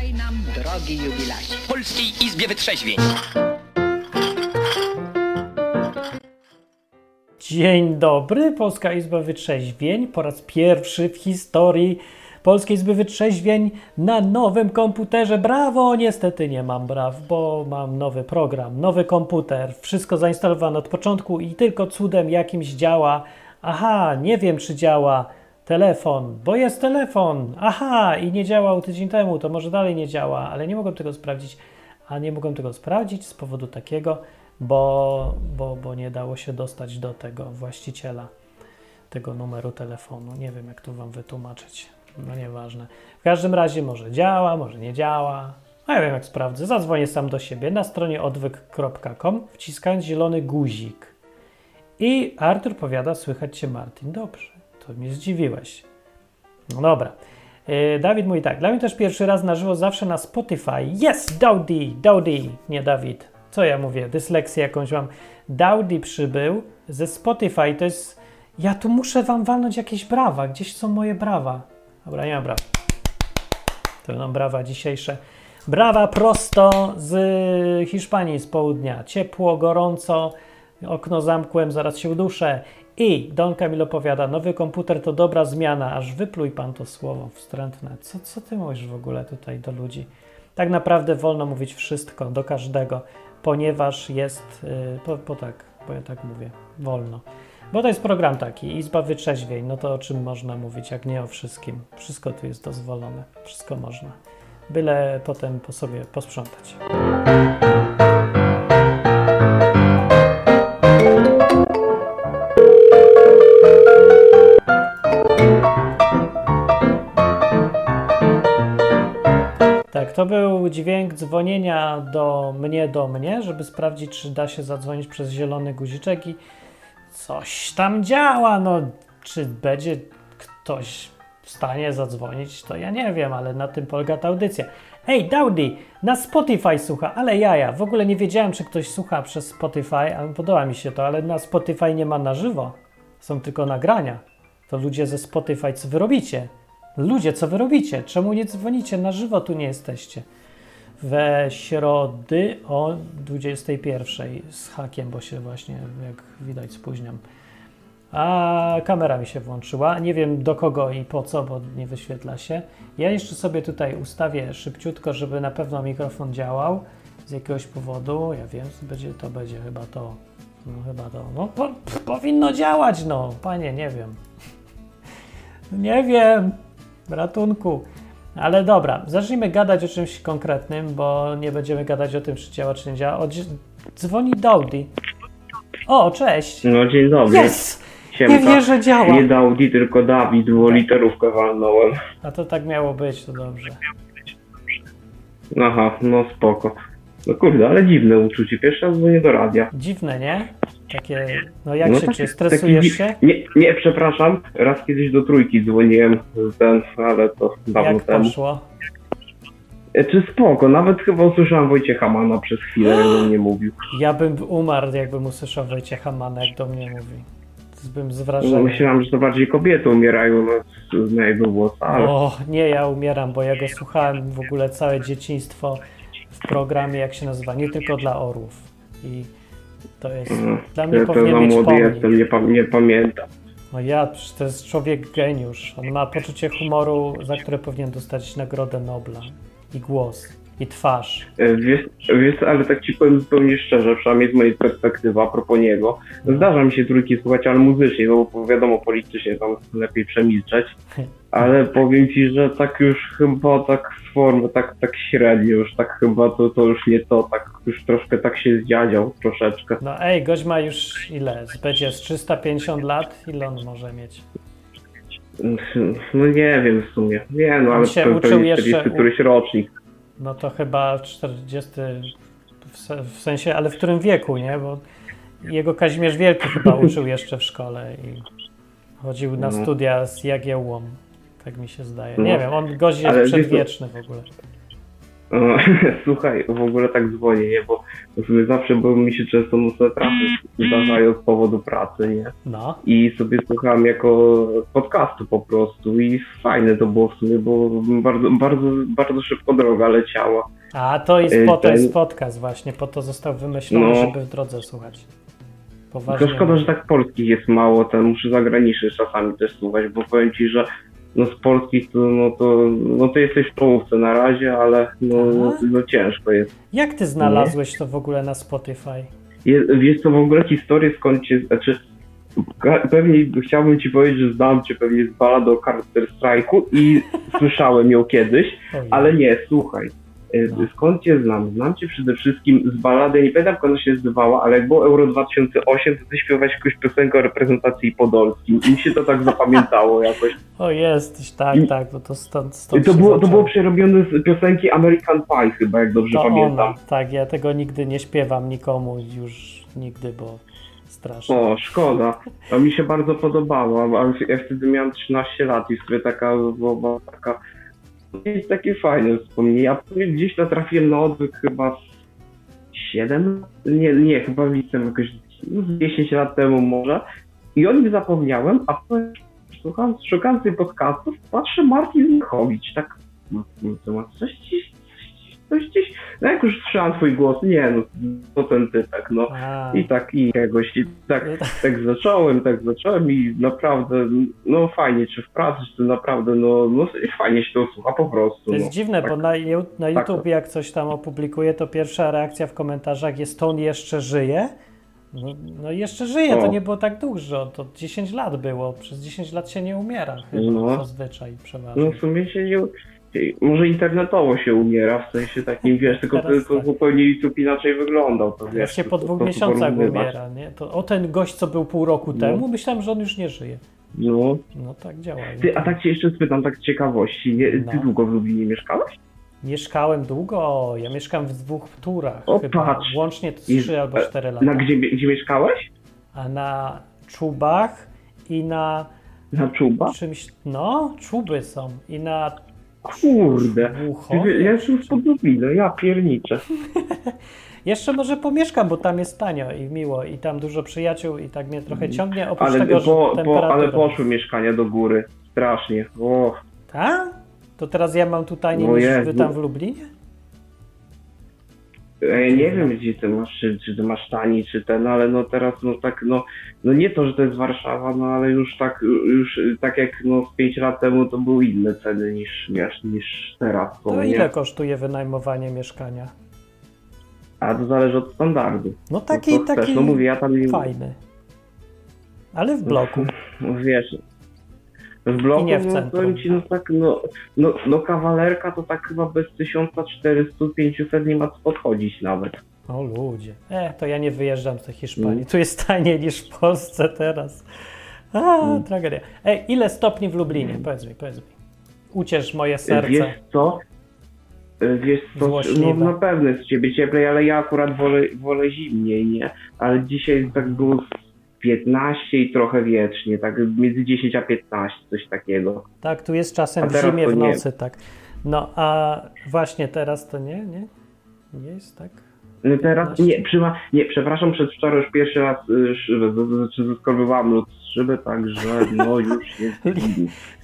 Witaj nam, drogi jubilacie. w Polskiej Izbie Wytrzeźwień. Dzień dobry, Polska Izba Wytrzeźwień. Po raz pierwszy w historii Polskiej Izby Wytrzeźwień na nowym komputerze. Brawo! Niestety nie mam braw, bo mam nowy program, nowy komputer. Wszystko zainstalowane od początku i tylko cudem jakimś działa. Aha, nie wiem czy działa telefon, bo jest telefon. Aha, i nie działał tydzień temu, to może dalej nie działa, ale nie mogłem tego sprawdzić. A nie mogłem tego sprawdzić z powodu takiego, bo, bo, bo nie dało się dostać do tego właściciela tego numeru telefonu. Nie wiem, jak to wam wytłumaczyć. No nieważne. W każdym razie może działa, może nie działa. A ja wiem, jak sprawdzę. Zadzwonię sam do siebie na stronie odwyk.com, wciskając zielony guzik. I Artur powiada, słychać cię Martin. Dobrze, to mnie zdziwiłeś. No dobra. Yy, Dawid mówi tak, dla mnie też pierwszy raz na żywo zawsze na Spotify. Yes, Dowdy, Dowdy, nie Dawid. Co ja mówię? Dysleksję jakąś mam. Dowdy przybył ze Spotify, to jest... Ja tu muszę wam walnąć jakieś brawa. Gdzieś są moje brawa. Dobra, nie ma braw. To będą brawa dzisiejsze. Brawa prosto z Hiszpanii, z południa. Ciepło, gorąco, okno zamkłem, zaraz się uduszę. I Don Camilo powiada, nowy komputer to dobra zmiana, aż wypluj pan to słowo wstrętne. Co, co ty mówisz w ogóle tutaj do ludzi? Tak naprawdę wolno mówić wszystko, do każdego, ponieważ jest, yy, tak, bo ja tak mówię, wolno. Bo to jest program taki, Izba Wytrzeźwień, no to o czym można mówić, jak nie o wszystkim. Wszystko tu jest dozwolone, wszystko można. Byle potem po sobie posprzątać. Tak, to był dźwięk dzwonienia do mnie, do mnie, żeby sprawdzić, czy da się zadzwonić przez zielony guziczek i coś tam działa. No, czy będzie ktoś w stanie zadzwonić, to ja nie wiem, ale na tym polega ta audycja. Ej, Dowdy, na Spotify słucha, ale jaja, w ogóle nie wiedziałem, czy ktoś słucha przez Spotify, ale podoba mi się to, ale na Spotify nie ma na żywo, są tylko nagrania. To ludzie ze Spotify, co wy robicie? Ludzie, co wy robicie? Czemu nie dzwonicie na żywo, tu nie jesteście? We środy o 21 z hakiem, bo się właśnie, jak widać, spóźniam. A kamera mi się włączyła. Nie wiem do kogo i po co, bo nie wyświetla się. Ja jeszcze sobie tutaj ustawię szybciutko, żeby na pewno mikrofon działał z jakiegoś powodu. Ja wiem, będzie, to będzie chyba to. No chyba to. No po, powinno działać, no. Panie, nie wiem. Nie wiem. Ratunku. Ale dobra, zacznijmy gadać o czymś konkretnym, bo nie będziemy gadać o tym, czy działa, czy nie działa. O, dzwoni Dowdy. O, cześć. No dzień dobry. Siemka. Nie wierzę, działa. Nie Daudi, tylko Dawid, bo literówkę walnąłem. A to tak miało być, to dobrze. Aha, no spoko. No kurde, ale dziwne uczucie. Pierwszy raz dzwonię do radia. Dziwne, nie? Takie, no jak no się czujesz? Stresujesz taki- się? Nie, nie, przepraszam. Raz kiedyś do trójki dzwoniłem, ten, ale to dawno Jak temu. poszło? E, Czy spoko, nawet chyba usłyszałem Wojciecha Mana przez chwilę, jak do mnie mówił. Ja bym umarł, jakbym usłyszał Wojciecha Mana, jak do mnie mówi. Bym z No, myślałem, że to bardziej kobiety umierają no, z mojego głosu, ale... O, nie, ja umieram, bo ja go słuchałem w ogóle całe dzieciństwo w programie, jak się nazywa, nie tylko dla orłów. I to jest, Mm, dla mnie Ja to za młody pomnik. jestem, nie, pa, nie pamiętam. No ja, to jest człowiek geniusz. On ma poczucie humoru, za które powinien dostać Nagrodę Nobla. I głos, i twarz. E, Wiesz, wiesz, ale tak ci powiem zupełnie szczerze, przynajmniej z mojej perspektywy a propos niego, zdarza mi się trójki słuchać, ale muzycznie, no bo wiadomo, politycznie tam lepiej przemilczeć, ale powiem ci, że tak już chyba tak z formy, tak, tak średnio już, tak chyba to, to już nie to, tak już troszkę tak się zdziadział troszeczkę. No ej, gość ma już ile? Będzie z 350 lat? Ile on może mieć? No nie wiem w sumie, nie no, On ale się pe- uczył pewnie jeszcze 40 u- któryś rocznik. No to chyba 40, w se- w sensie, ale w którym wieku, nie? Bo jego Kazimierz Wielki chyba uczył jeszcze w szkole i chodził na No. studia z Jagiełłą. Tak mi się zdaje. No. Nie wiem, on gość jest Ale przedwieczny w ogóle. Słuchaj, w ogóle tak dzwonię, nie? Bo w sumie zawsze, bo mi się często nocne trafy zdarzają z powodu pracy, nie? No. I sobie słuchałem jako podcastu po prostu i fajne to było w sumie, bo bardzo, bardzo, bardzo szybko droga leciała. A to jest, Y, po to ten- jest podcast właśnie, po to został wymyślony, No. żeby w drodze słuchać. Poważnie. To szkoda, że tak polskich jest mało, ten muszę zagranicznych czasami też słuchać, bo powiem ci, że no z polskich to, no to, no to jesteś w czołówce na razie, ale no, no, no ciężko jest. Jak ty znalazłeś to w ogóle na Spotify? Je, wiesz co, w ogóle historię skąd cię, znaczy pewnie chciałbym ci powiedzieć, że znam cię pewnie z balady o Counter Strike'u i słyszałem ją kiedyś, ale nie, słuchaj. No. Skąd cię znam? Znam cię przede wszystkim z balady, nie pamiętam jak ona się nazywała, ale jak było Euro 2008, to ty śpiewałeś jakąś piosenkę o reprezentacji podolskim i mi się to tak zapamiętało jakoś. O jesteś, tak, I- tak, bo to stąd, I stąd to było, to było przerobione z piosenki American Pie chyba, jak dobrze To pamiętam. ona, tak, ja tego nigdy nie śpiewam nikomu już nigdy, bo strasznie. O, szkoda. To mi się bardzo podobało, a ja wtedy miałem 13 lat i sobie taka była taka jest takie fajne wspomnienie. Ja gdzieś natrafiłem na odwyk chyba z 7? Nie, nie, chyba liceum jakoś no, z 10 lat temu może. I o nim zapomniałem, a słucham, szukając tych podcastów, patrzę Martin Michowicz, tak no, to ma coś coś gdzieś, no jak już słyszałem twój głos, nie no, to ten typek, no. A, I tak i jakiegoś, i tak, tak zacząłem, tak zacząłem i naprawdę, no fajnie, czy w pracy, czy naprawdę, no, no fajnie się to słucha po prostu. To jest no. dziwne, tak. bo na, na tak. YouTube jak coś tam opublikuje, to pierwsza reakcja w komentarzach jest to on jeszcze żyje. No, no jeszcze żyje, to O. nie było tak dużo, to 10 lat było, przez 10 lat się nie umiera chyba No. zazwyczaj przeważnie. No w sumie się nie, może internetowo się umiera, w sensie takim, wiesz, tylko to, Teraz to tak. zupełnie YouTube inaczej wyglądał, to wiesz. Właśnie po to- dwóch to- to miesiącach umiera, nie? To, o ten gość, co był pół roku No. temu, myślałem, że on już nie żyje. No, No tak działa. ty, a tak cię jeszcze spytam, tak z ciekawości, nie, ty No. długo w Lublinie mieszkałeś? Mieszkałem długo, ja mieszkam w dwóch turach O, chyba, patrz. łącznie to I- 3 albo e, 4 lata. Na gdzie, gdzie mieszkałeś? A na czubach i na Na Czuba? czymś, no, czuby są i na Kurde. Głuchowie, Ja jestem spod Lublina, ja pierniczę. Jeszcze może pomieszkam, bo tam jest tanio i miło i tam dużo przyjaciół i tak mnie trochę ciągnie, oprócz Ale, tego, że po, po, temperatura... ale poszły mieszkania do góry. Strasznie. O, Tak? To teraz ja mam tu taniej O niż wy tam w Lublinie? Ja nie wiem, gdzie ty masz, czy, czy ty masz tani, czy ten, ale no teraz, no tak, no, no nie to, że to jest Warszawa, no ale już tak, już tak jak no z 5 lat temu to były inne ceny niż, wiesz, niż teraz. To są, ile kosztuje wynajmowanie mieszkania? A to zależy od standardu. No taki, no, taki Też, no mówię, ja tam fajny. Ale w bloku. No wiesz, w bloku, I nie w no centrum. ci, no tak, no, no, no kawalerka to tak chyba bez 1400-500 nie ma co podchodzić nawet. O ludzie. E, to ja nie wyjeżdżam z tej Hiszpanii. Mm. Tu jest taniej niż w Polsce teraz. A, tragedia. Ej, ile stopni w Lublinie? Powiedz mi, powiedz mi. Uciesz moje serce. Wiesz co? E, Wiesz co, Złośliwe. no na pewno jest ciebie cieplej, ale ja akurat wolę, wolę zimniej, nie? Ale dzisiaj tak było z 15 i trochę wiecznie, tak między 10 a 15, coś takiego. Tak, tu jest czasem w zimie, w nie. nocy, tak. No, a właśnie teraz to nie, nie? Nie jest tak? No teraz, 15. nie, przyma, nie, przepraszam, przedwczoraj już pierwszy raz szybę, z- z- czy zeskorowywałem lód z szyby, także no już jest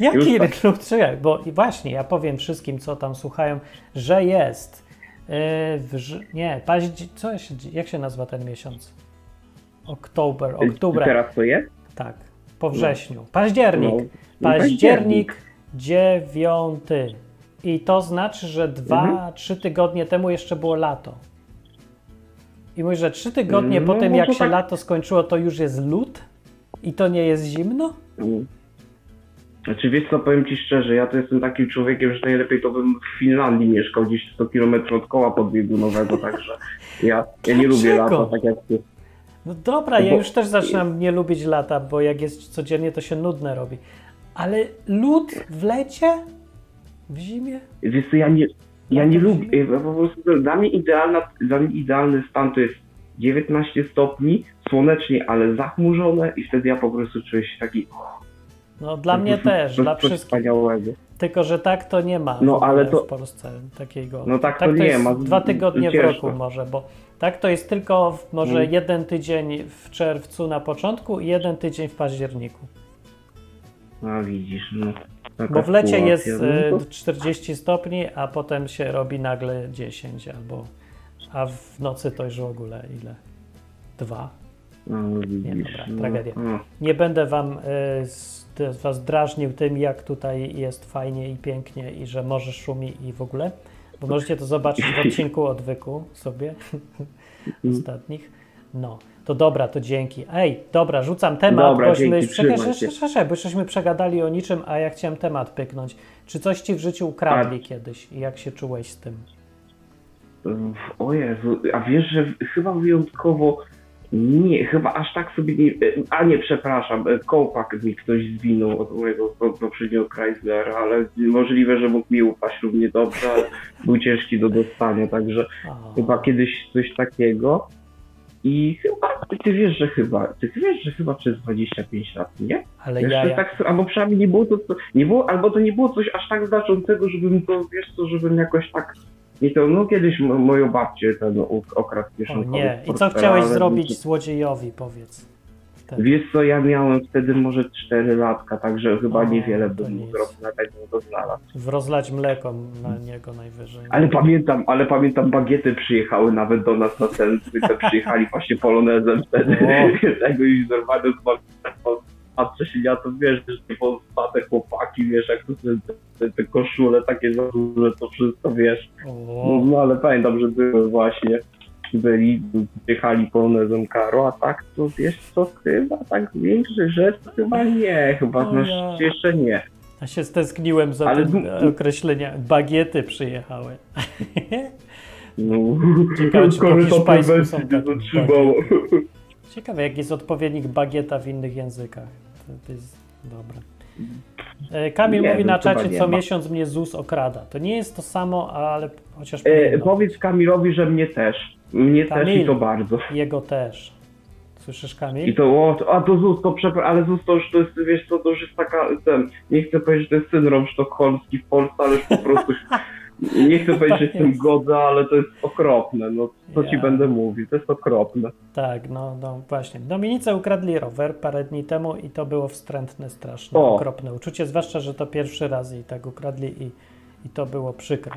Jaki Już tak. rytm czekaj, Bo właśnie, ja powiem wszystkim, co tam słuchają, że jest. Yy, w, nie, paździ, co się, jak się nazywa ten miesiąc? Oktober, oktober. Teraz to jest? Tak, po wrześniu. Październik. No, no, Październik dziewiąty. I to znaczy, że dwa, Mhm. trzy tygodnie temu jeszcze było lato. I mówisz, że trzy tygodnie No, po tym, jak może się tak. lato skończyło, to już jest lód? I to nie jest zimno? Mm. Znaczy wiesz co, powiem ci szczerze, ja to jestem takim człowiekiem, że najlepiej to bym w Finlandii mieszkał, gdzieś 100 km od koła podbiegunowego, także ja, ja nie lubię lata, tak jak ty. No dobra, ja Bo- już też zaczynam nie lubić lata, bo jak jest codziennie, to się nudne robi. Ale lód w lecie? W zimie? Wiesz co, ja nie, ja No nie to lubię, ja po prostu dla mnie, idealna, dla mnie idealny stan to jest 19 stopni, słonecznie, ale zachmurzone i wtedy ja po prostu czuję się taki... No dla mnie też, dla wszystkich. wspaniałego. Tylko, że tak to nie ma No, ale to- w Polsce takiego. No tak to nie jest ma. Dwa tygodnie w roku może, bo tak to jest tylko w, może Mm. jeden tydzień w czerwcu na początku i jeden tydzień w październiku. A widzisz, no. Bo w lecie jest e, No to- 40 stopni, a potem się robi nagle 10 albo. A w nocy to już w ogóle ile? Dwa. No, widzisz, Nie, dobra, no. tragedia. No. Nie będę wam e, z, te- was drażnił tym, jak tutaj jest fajnie i pięknie i że morze szumi i w ogóle, bo możecie to zobaczyć w odcinku odwyku sobie ostatnich. No, to dobra, to dzięki. Ej, dobra, rzucam temat, Dobra, bośmy dzięki, sze- bo żeśmy przegadali o niczym, a ja chciałem temat pyknąć. Czy coś ci w życiu ukradli kiedyś i jak się czułeś z tym? O Jezu, a wiesz, że chyba wyjątkowo nie, chyba aż tak sobie nie, a nie, przepraszam, kołpak mi ktoś zwinął od mojego po- poprzedniego Chryslera, ale możliwe, że mógł mi upaść równie dobrze, ale był ciężki do dostania, także chyba kiedyś coś takiego i chyba, ty wiesz, że chyba, ty wiesz, że chyba przez 25 lat, nie? ale Wiesz, ja, tak, albo przynajmniej nie było to, to, nie było, albo to nie było coś aż tak znaczącego, żebym to, wiesz co, żebym jakoś tak, nie to, no kiedyś mo- moją babcię ten okradł kieszonkowy. nie. I co chciałeś zrobić złodziejowi, powiedz. Wtedy. Wiesz co, ja miałem wtedy może 4 latka, także chyba O, niewiele bym mógł zrobić, na tego to znalazł. Rozlać mleko na niego najwyżej. Ale pamiętam, ale pamiętam, bagiety przyjechały nawet do nas na ten, te przyjechali właśnie polonezem wtedy, tego już normalnie z patrzę się na to, wiesz, że te chłopaki, wiesz, jak to te, te, te koszule takie za duże, to wszystko, wiesz. No, no ale pamiętam, że były właśnie, byli, przyjechali polonezem Karo, a tak to, wiesz co, chyba tak większych rzeczy chyba nie, chyba na ja. szczęście jeszcze nie. ja się stęskniłem za Ale tym du- określenia. Bagiety przyjechały. No, Ciekawe, czy po hiszpańsku są zatrzymało. Ciekawe, jaki jest odpowiednik bagieta w innych językach. To, jest dobre. E, Kamil Nie mówi wiem, na czacie, nie co miesiąc mnie ZUS okrada. To nie jest to samo, ale chociaż E, powinno. powiedz Kamilowi, że mnie też. Mnie też Kamil. i to bardzo. Jego też. Słyszysz, Kamil? I to, o, a to ZUS, to przepraszam, ale ZUS to już to jest, wiesz co, to już jest taka, ten, nie chcę powiedzieć, że to jest syndrom sztokholmski w Polsce, ale już po prostu, nie chcę powiedzieć, że jestem jest. godza, ale to jest okropne, no co ci Ja. będę mówił, to jest okropne. Tak, no, no właśnie. Dominice ukradli rower parę dni temu i to było wstrętne, straszne, O. okropne uczucie, zwłaszcza, że to pierwszy raz i tak ukradli i, i to było przykre.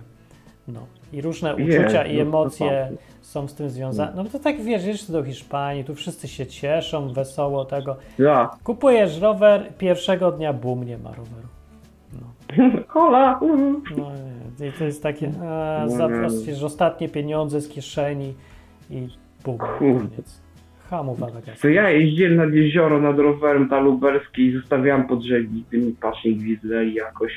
No. I różne Jezu, uczucia i no emocje fakt. są z tym związane. No to tak wiesz, jedziesz do Hiszpanii, tu wszyscy się cieszą, wesoło tego. Ja, Kupujesz rower, pierwszego dnia bum, nie ma roweru. hola, No nie, i to jest takie, a, No za, nie. że ostatnie pieniądze z kieszeni i bum, koniec. To ja jeździłem nad jezioro, nad rowerem lubelskiej i zostawiałem pod brzegi, tymi pacznie jakoś.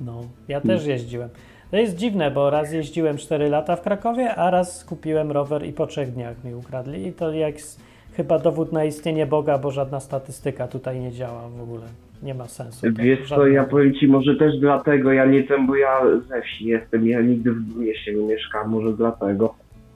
No, ja też jeździłem. To jest dziwne, bo raz jeździłem 4 lata w Krakowie, a raz kupiłem rower i po trzech dniach mi ukradli. I to jak chyba dowód na istnienie Boga, bo żadna statystyka tutaj nie działa w ogóle. Nie ma sensu. Wiesz co, ja powiem ci, może też dlatego, ja nie ten, bo ja ze wsi jestem, ja nigdy w mieście nie mieszkam, może dlatego.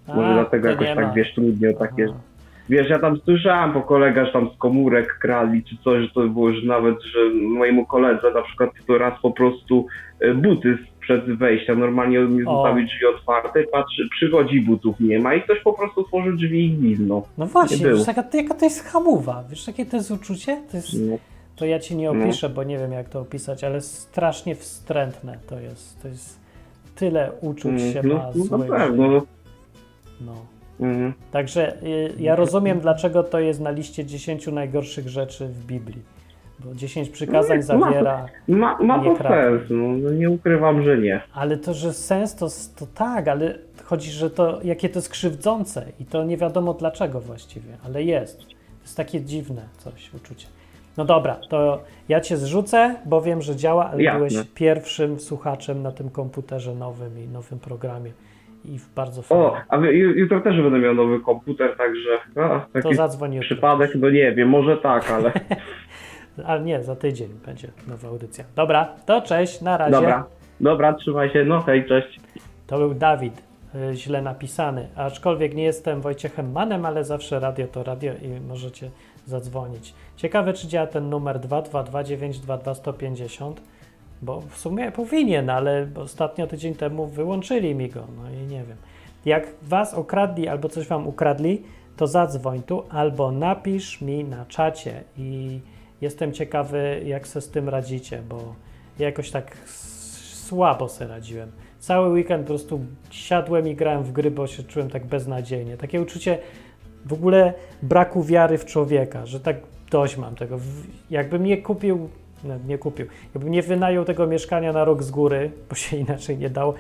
Może A, dlatego to jakoś tak, ma. wiesz, trudniej o takie... Aha. Wiesz, ja tam słyszałem po kolegach, tam z komórek krali czy coś, że to było, że nawet, że mojemu koledze na przykład to raz po prostu e, buty przed wejściem, normalnie mi O. zostawił drzwi otwarte, patrzy, przychodzi, butów nie ma i ktoś po prostu otworzył drzwi i gwiznął. No właśnie, wiesz, jaka, jaka to jest hamowa? Wiesz, jakie to jest uczucie? To, jest, No. To ja ci nie No. opiszę, bo nie wiem, jak to opisać, ale strasznie wstrętne to jest. To jest tyle uczuć się no, ma no, na złych. pewno. No. No. Mhm. Także y, ja rozumiem, dlaczego to jest na liście 10 najgorszych rzeczy w Biblii. Bo 10 przykazań No, ma- zawiera, Ma, ma Nie to sens, no, no nie ukrywam, że nie. ale to, że sens to, to tak, ale chodzi, że to jakie to jest krzywdzące i to nie wiadomo dlaczego właściwie, ale jest. To jest takie dziwne coś, uczucie. No dobra, to ja cię zrzucę, bo wiem, że działa, ale Jasne. byłeś pierwszym słuchaczem na tym komputerze nowym i nowym programie. I w bardzo O, fajnie. a wy- ju- jutro też będę miał nowy komputer, także a, To taki zadzwoń jutro. przypadek, no nie wiem, może tak, ale Ale nie, za tydzień będzie nowa audycja. Dobra, to cześć, na razie. dobra. Dobra, trzymaj się, no hej, cześć. To był Dawid, y, źle napisany. Aczkolwiek nie jestem Wojciechem Manem, ale zawsze radio to radio i możecie zadzwonić. Ciekawe, czy działa ten numer 222922150. Bo w sumie powinien, ale ostatnio tydzień temu wyłączyli mi go, no i nie wiem. Jak was okradli albo coś wam ukradli, to zadzwoń tu albo napisz mi na czacie i jestem ciekawy, jak se z tym radzicie, bo ja jakoś tak słabo se radziłem. Cały weekend po prostu siadłem i grałem w gry, bo się czułem tak beznadziejnie. Takie uczucie w ogóle braku wiary w człowieka, że tak dość mam tego. Jakbym nie kupił, no, nie kupił, jakbym nie wynajął tego mieszkania na rok z góry, bo się inaczej nie dało,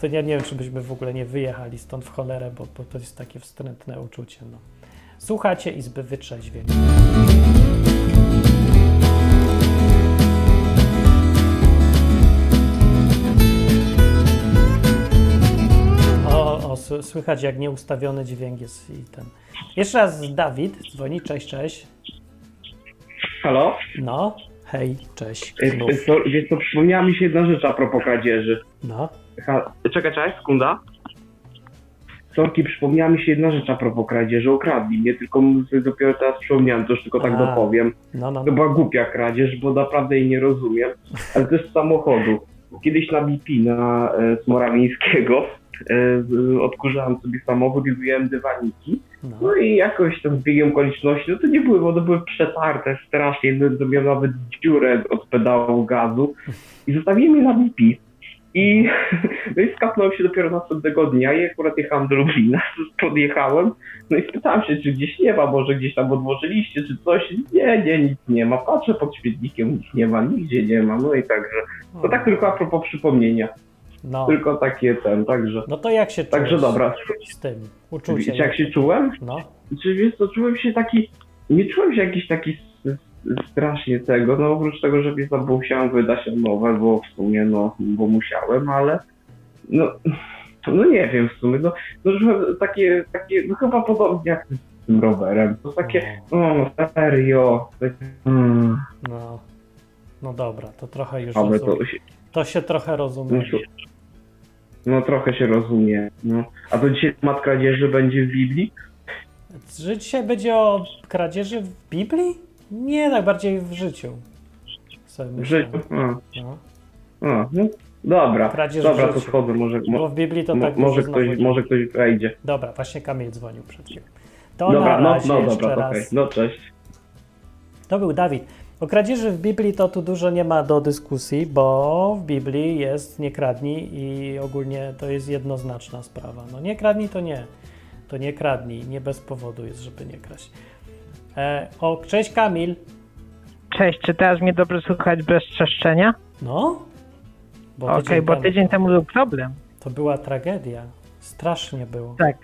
to ja nie wiem, czy byśmy w ogóle nie wyjechali stąd w cholerę, bo, bo to jest takie wstrętne uczucie. No. Słuchacie Izby Wytrzeźwień. Słychać jak nieustawiony dźwięk jest i ten. Jeszcze raz Dawid dzwoni, cześć, cześć. Halo? No, hej, cześć. Znów. ej, co, wiesz co, przypomniała mi się jedna rzecz a propos kradzieży. No, Ha, czekaj, czekaj, sekunda. Sorki, przypomniała mi się jedna rzecz a propos kradzieży. Okradli mnie, tylko sobie dopiero teraz przypomniałem, to już tylko tak A. dopowiem. no, no. To była głupia kradzież, bo naprawdę jej nie rozumiem, ale też z samochodu. Kiedyś na BP na e, Smorawińskiego e, odkurzałem sobie samochód i wyjąłem dywaniki. no. No i jakoś tam z biegiem okoliczności, no to nie były, bo one były przetarte strasznie, no nawet dziurę od pedału gazu i zostawiłem je na BP. I, no i skapnąłem się dopiero następnego dnia i akurat jechałem do Lublina, podjechałem, no i spytałem się, czy gdzieś nie ma, może gdzieś tam odłożyliście, czy coś. Nie, nie, nic nie ma. Patrzę pod świetnikiem, nic nie ma, nigdzie nie ma, no i także. To tak tylko a propos przypomnienia, No. tylko takie ten, także. no to jak się czujesz Także dobra. z tym? Uczucie. Wiecie, jak się czułem? No, Czy wiesz co, czułem się taki, nie czułem się jakiś taki strasznie tego, no oprócz tego, że no, bo musiałem wydać nowe, bo w sumie, no, bo musiałem, ale no, no nie wiem w sumie, no, no takie, takie, no chyba podobnie jak z tym rowerem, to takie, no, no serio, tak, mm, no. No dobra, to trochę już ale to się, To się trochę no, rozumie. to- no trochę się rozumie, no. A to dzisiaj temat kradzieży będzie w Biblii? Czy dzisiaj będzie o kradzieży w Biblii? Nie, tak bardziej w życiu. W życiu? No. a, no, dobra, Kradzież dobra, to schodzę, może, mo, Bo w Biblii to tak może, ktoś, może ktoś wejdzie. Dobra, właśnie Kamil dzwonił przed chwilą. To Dobra, na no, razie no jeszcze dobra, raz. okej. No cześć. To był Dawid. O kradzieży w Biblii to tu dużo nie ma do dyskusji, bo w Biblii jest nie kradnij i ogólnie to jest jednoznaczna sprawa. No nie kradnij to nie. To nie kradnij. Nie bez powodu jest, żeby nie kraść. E, o, cześć Kamil. Cześć, czy teraz mnie dobrze słychać bez trzeszczenia? No? Bo Okej, tydzień bo tydzień temu był problem. To była tragedia. Strasznie było. Tak.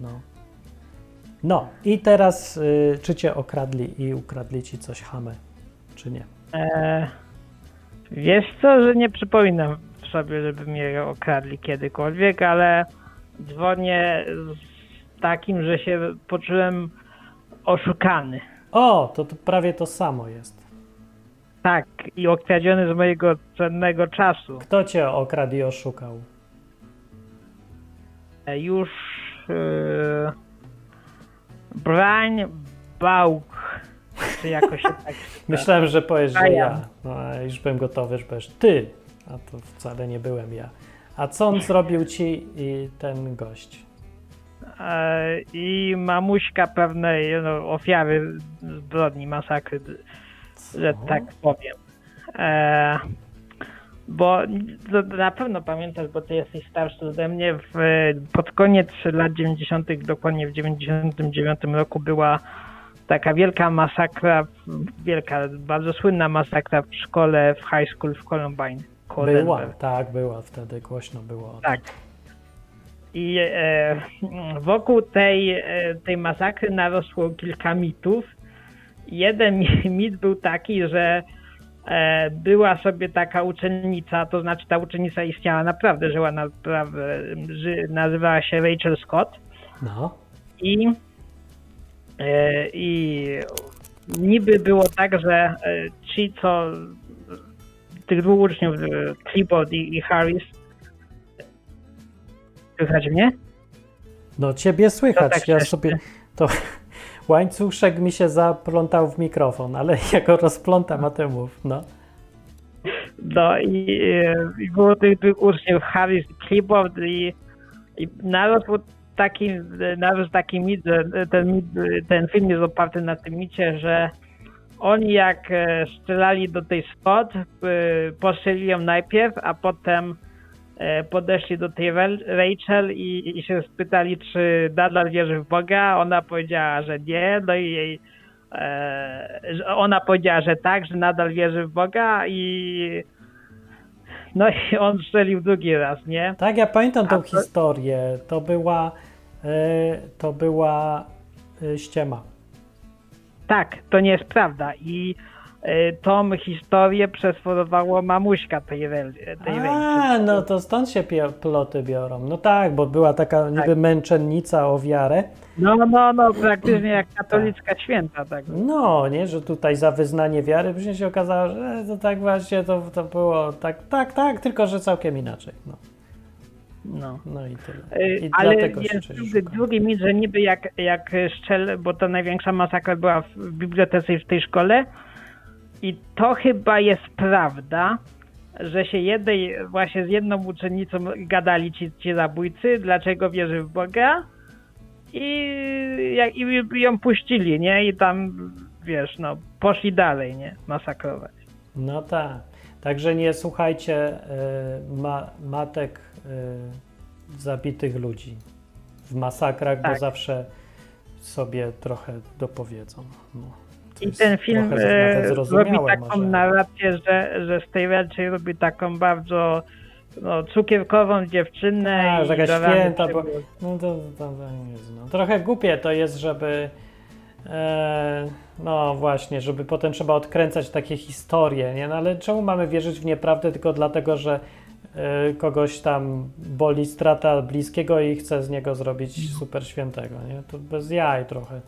No. No i teraz y, czy cię okradli i ukradli ci coś hamę, czy nie? E, wiesz co, że nie przypominam sobie, żeby mnie okradli kiedykolwiek, ale dzwonię z takim, że się poczułem oszukany. O, to, to prawie to samo jest. Tak, i okradziony z mojego cennego czasu. Kto cię okradł i oszukał? E, już e, Brań Bałk, czy jakoś tak Myślałem, że powiesz, że ja. No, już byłem gotowy, że powiesz ty. A to wcale nie byłem ja. A co on zrobił ci i ten gość? E, i mamuśka pewnej no, ofiary zbrodni, masakry, że tak powiem. E, bo to na pewno pamiętasz, bo ty jesteś starszy ode mnie, w, pod koniec lat 90., dokładnie w 99 roku była taka wielka masakra, wielka, bardzo słynna masakra w szkole, w high school w Columbine. Była, tak, była wtedy, głośno było. Tak. I e, wokół tej, e, tej masakry narosło kilka mitów. Jeden mit był taki, że była sobie taka uczennica, to znaczy ta uczennica istniała naprawdę, żyła naprawdę, ży, nazywała się Rachel Scott No, i, e, i niby było tak, że e, ci, co tych dwóch uczniów, e, Clifford i, i Harris, słychać mnie? no ciebie słychać. tak ja sobie to łańcuszek mi się zaplątał w mikrofon, ale ja go rozplątam, a ty mów, no. No i, i było tych dwóch uczniów, Harris i Klebold i, i taki, narósł taki mit, ten, ten film jest oparty na tym micie, że oni jak e, strzelali do tej spot, e, postrzelili ją najpierw, a potem podeszli do tej Rachel i, i się spytali, czy nadal wierzy w Boga. Ona powiedziała, że nie, no i jej e, ona powiedziała, że tak, że nadal wierzy w Boga i no i on strzelił drugi raz, nie? Tak, ja pamiętam tą A historię. To była, e, to była e, ściema. Tak, to nie jest prawda i e, tą historię przesforowała mamuśka tej, tej A, no to stąd się ploty biorą. No tak, bo była taka niby Tak. męczennica o wiarę. No, no, no, praktycznie jak katolicka święta, tak. No, nie, że tutaj za wyznanie wiary, później się okazało, że to tak właśnie to, to było tak, tak, tak, tylko że całkiem inaczej. No, No. no i tyle. E, I Ale dlatego jest drugi, drugi mit, że niby jak, jak szczel, bo to największa masakra była w bibliotece w tej szkole i to chyba jest prawda, że się jednej, właśnie z jedną uczennicą gadali ci, ci zabójcy, dlaczego wierzy w Boga i, i ją puścili, nie? I tam, wiesz, no, poszli dalej, nie? Masakrować. No tak. Także nie słuchajcie y, ma, matek y, zabitych ludzi w masakrach, bo Tak. zawsze sobie trochę dopowiedzą. No, I ten film e, robi taką może. narrację, że, że z tej raczej robi taką bardzo no, cukierkową dziewczynę. A, i jakaś święta, bo, no to, to, to no. Trochę głupie to jest, żeby e, no właśnie, żeby potem trzeba odkręcać takie historie, nie? No ale czemu mamy wierzyć w nieprawdę tylko dlatego, że e, kogoś tam boli strata bliskiego i chce z niego zrobić super świętego, nie? To bez jaj trochę.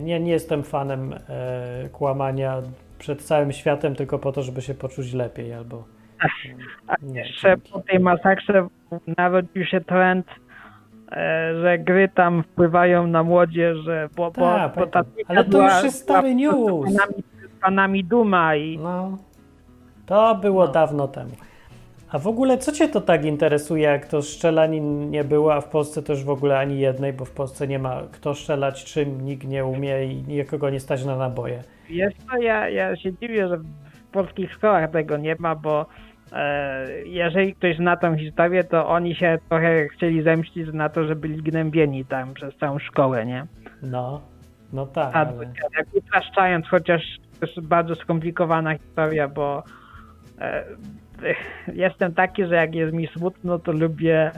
Nie, nie jestem fanem e, kłamania przed całym światem tylko po to, żeby się poczuć lepiej albo A nie, jeszcze dzięki. po tej masakrze narodził się trend, e, że gry tam wpływają na młodzież, że bo, bo, Tak, bo ta Ale to już jest stary news. Panami, panami Duma i No, to było No. dawno temu. A w ogóle co cię to tak interesuje, jak to strzelanin nie było, a w Polsce też w ogóle ani jednej, bo w Polsce nie ma kto strzelać czym, nikt nie umie i nikogo nie stać na naboje. Wiesz co, ja, ja się dziwię, że w polskich szkołach tego nie ma, bo e, jeżeli ktoś zna tą historię, to oni się trochę chcieli zemścić na to, że byli gnębieni tam przez całą szkołę, nie? No, no tak, A ale... jak upraszczając, chociaż to jest bardzo skomplikowana historia, bo e, jestem taki, że jak jest mi smutno, to lubię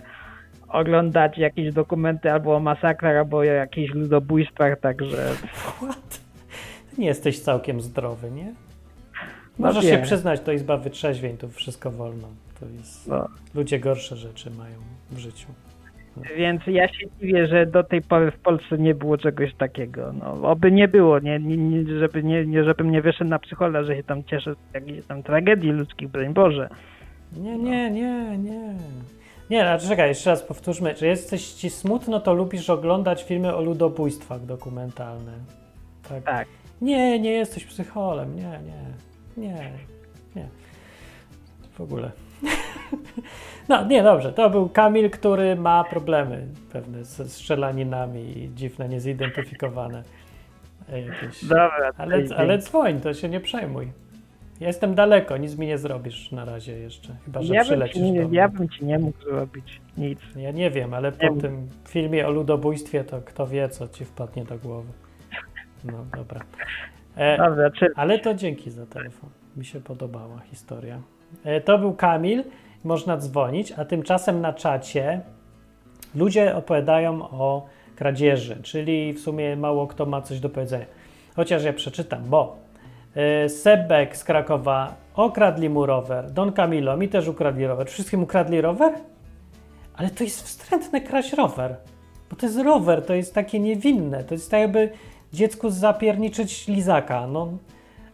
oglądać jakieś dokumenty albo o masakrach, albo o jakichś ludobójstwach, także What? Ty nie jesteś całkiem zdrowy, nie? No Możesz się wiem. przyznać, to izba wytrzeźwień, tu wszystko wolno. To jest... no, Ludzie gorsze rzeczy mają w życiu. Więc ja się dziwię, że do tej pory w Polsce nie było czegoś takiego. No, oby nie było, nie, nie, nie, żeby nie, nie, żebym nie wyszedł na psychola, że się tam cieszę z jakichś tam tragedii ludzkich, broń Boże. Nie, nie, nie, nie. Nie, no czekaj, jeszcze raz powtórzmy. Czy jesteś ci smutno, to lubisz oglądać filmy o ludobójstwach dokumentalne? Tak. Tak. Nie, nie jesteś psycholem. Nie, nie, nie, nie. W ogóle. No, nie, dobrze. To był Kamil, który ma problemy pewne ze strzelaninami i dziwne, niezidentyfikowane jakieś. Dobra, Ale, ale dzwoń, to się nie przejmuj. Ja Jestem daleko, nic mi nie zrobisz na razie jeszcze, chyba że ja, bym przylecisz nie, do mnie. ja bym ci nie mógł zrobić nic. Ja nie wiem, ale po wiem. tym filmie o ludobójstwie to kto wie, co ci wpadnie do głowy. No dobra. E, Dobra, ale to dzięki za telefon. Mi się podobała historia. E, to był Kamil, można dzwonić, a tymczasem na czacie ludzie opowiadają o kradzieży, czyli w sumie mało kto ma coś do powiedzenia. Chociaż ja przeczytam, bo e, Sebek z Krakowa okradli mu rower, Don Camilo mi też ukradli rower. Wszystkim ukradli rower? Ale to jest wstrętne kraść rower. Bo to jest rower, to jest takie niewinne. To jest tak jakby dziecku zapierniczyć lizaka. No,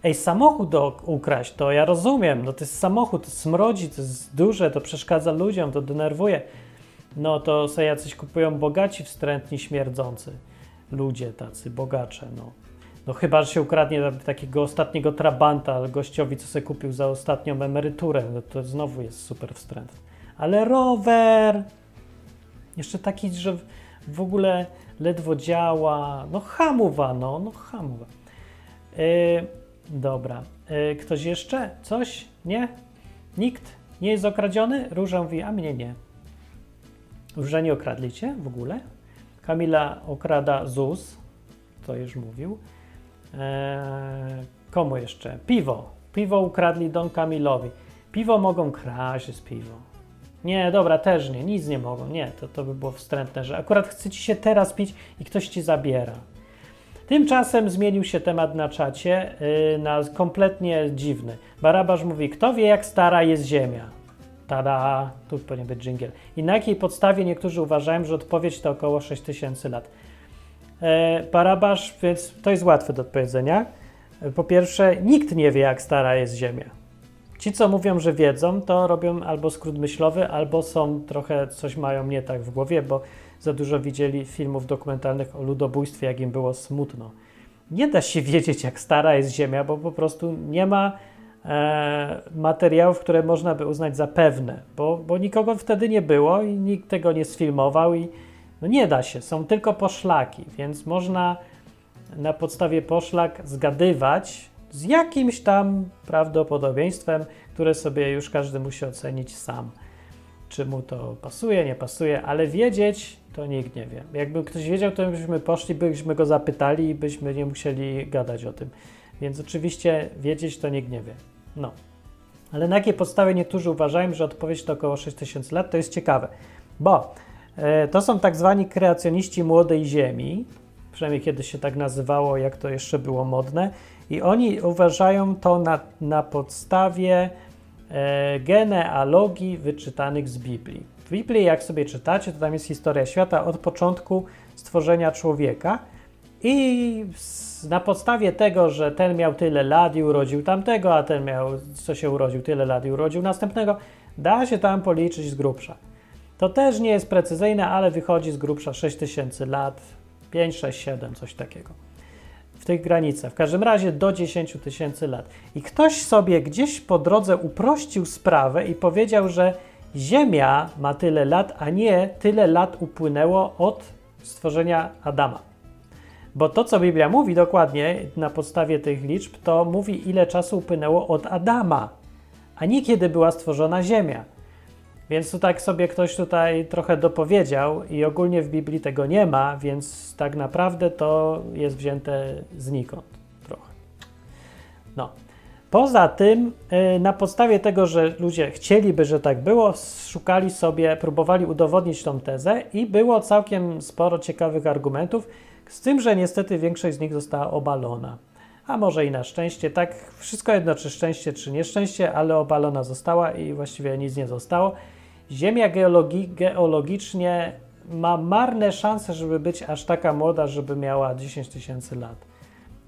ej, samochód do, ukraść, to ja rozumiem. No to jest samochód, to smrodzi, to jest duże, to przeszkadza ludziom, to denerwuje. No to sobie jacyś kupują bogaci, wstrętni, śmierdzący. Ludzie tacy, bogacze, no. No chyba, że się ukradnie takiego ostatniego trabanta gościowi, co sobie kupił za ostatnią emeryturę, no to znowu jest super wstrętny. Ale rower! Jeszcze taki, że w ogóle ledwo działa. No hamuwa, no, no hamuwa. Yy, dobra. Yy, ktoś jeszcze? Coś? Nie? Nikt? Nie jest okradziony? Róża mówi, a mnie nie. Róża nie okradli cię w ogóle? Kamila okrada ZUS, to już mówił. Eee, komu jeszcze? Piwo. Piwo ukradli Don Kamilowi. Piwo mogą kraść, jest piwo. Nie, dobra, też nie, nic nie mogą. Nie, to, to by było wstrętne, że akurat chce ci się teraz pić i ktoś ci zabiera. Tymczasem zmienił się temat na czacie yy, na kompletnie dziwny. Barabasz mówi, kto wie jak stara jest Ziemia? Tada, tu powinien być dżingiel. I na jakiej podstawie niektórzy uważają, że odpowiedź to około 6000 lat. E, Barabasz, więc to jest łatwe do odpowiedzenia. E, po pierwsze, nikt nie wie jak stara jest Ziemia. Ci, co mówią, że wiedzą, to robią albo skrót myślowy, albo są trochę coś mają nie tak w głowie, bo za dużo widzieli filmów dokumentalnych o ludobójstwie, jak im było smutno. Nie da się wiedzieć, jak stara jest Ziemia, bo po prostu nie ma e, materiałów, które można by uznać za pewne, bo, bo nikogo wtedy nie było i nikt tego nie sfilmował i no nie da się, są tylko poszlaki, więc można na podstawie poszlak zgadywać z jakimś tam prawdopodobieństwem, które sobie już każdy musi ocenić sam. Czy mu to pasuje, nie pasuje, ale wiedzieć to nikt nie wie. Jakby ktoś wiedział, to byśmy poszli, byśmy go zapytali i byśmy nie musieli gadać o tym. Więc oczywiście wiedzieć to nikt nie wie. No. Ale na jakiej podstawie niektórzy uważają, że odpowiedź to około 6000 lat, to jest ciekawe. Bo e, to są tak zwani kreacjoniści młodej Ziemi, przynajmniej kiedyś się tak nazywało, jak to jeszcze było modne, i oni uważają to na, na podstawie e, genealogii wyczytanych z Biblii. W Biblii, jak sobie czytacie, to tam jest historia świata od początku stworzenia człowieka i na podstawie tego, że ten miał tyle lat i urodził tamtego, a ten miał, co się urodził, tyle lat i urodził następnego, da się tam policzyć z grubsza. To też nie jest precyzyjne, ale wychodzi z grubsza 6000 lat, 5, 6, 7, coś takiego. W tych granicach. W każdym razie do 10 tysięcy lat. I ktoś sobie gdzieś po drodze uprościł sprawę i powiedział, że Ziemia ma tyle lat, a nie tyle lat upłynęło od stworzenia Adama. Bo to, co Biblia mówi dokładnie na podstawie tych liczb, to mówi, ile czasu upłynęło od Adama, a nie kiedy była stworzona Ziemia. Więc tu tak sobie ktoś tutaj trochę dopowiedział i ogólnie w Biblii tego nie ma, więc tak naprawdę to jest wzięte znikąd trochę. No. Poza tym, y, na podstawie tego, że ludzie chcieliby, że tak było, szukali sobie, próbowali udowodnić tą tezę i było całkiem sporo ciekawych argumentów, z tym, że niestety większość z nich została obalona. A może i na szczęście, tak wszystko jedno, czy szczęście, czy nieszczęście, ale obalona została i właściwie nic nie zostało. Ziemia geologi geologicznie ma marne szanse, żeby być aż taka młoda, żeby miała 10 tysięcy lat.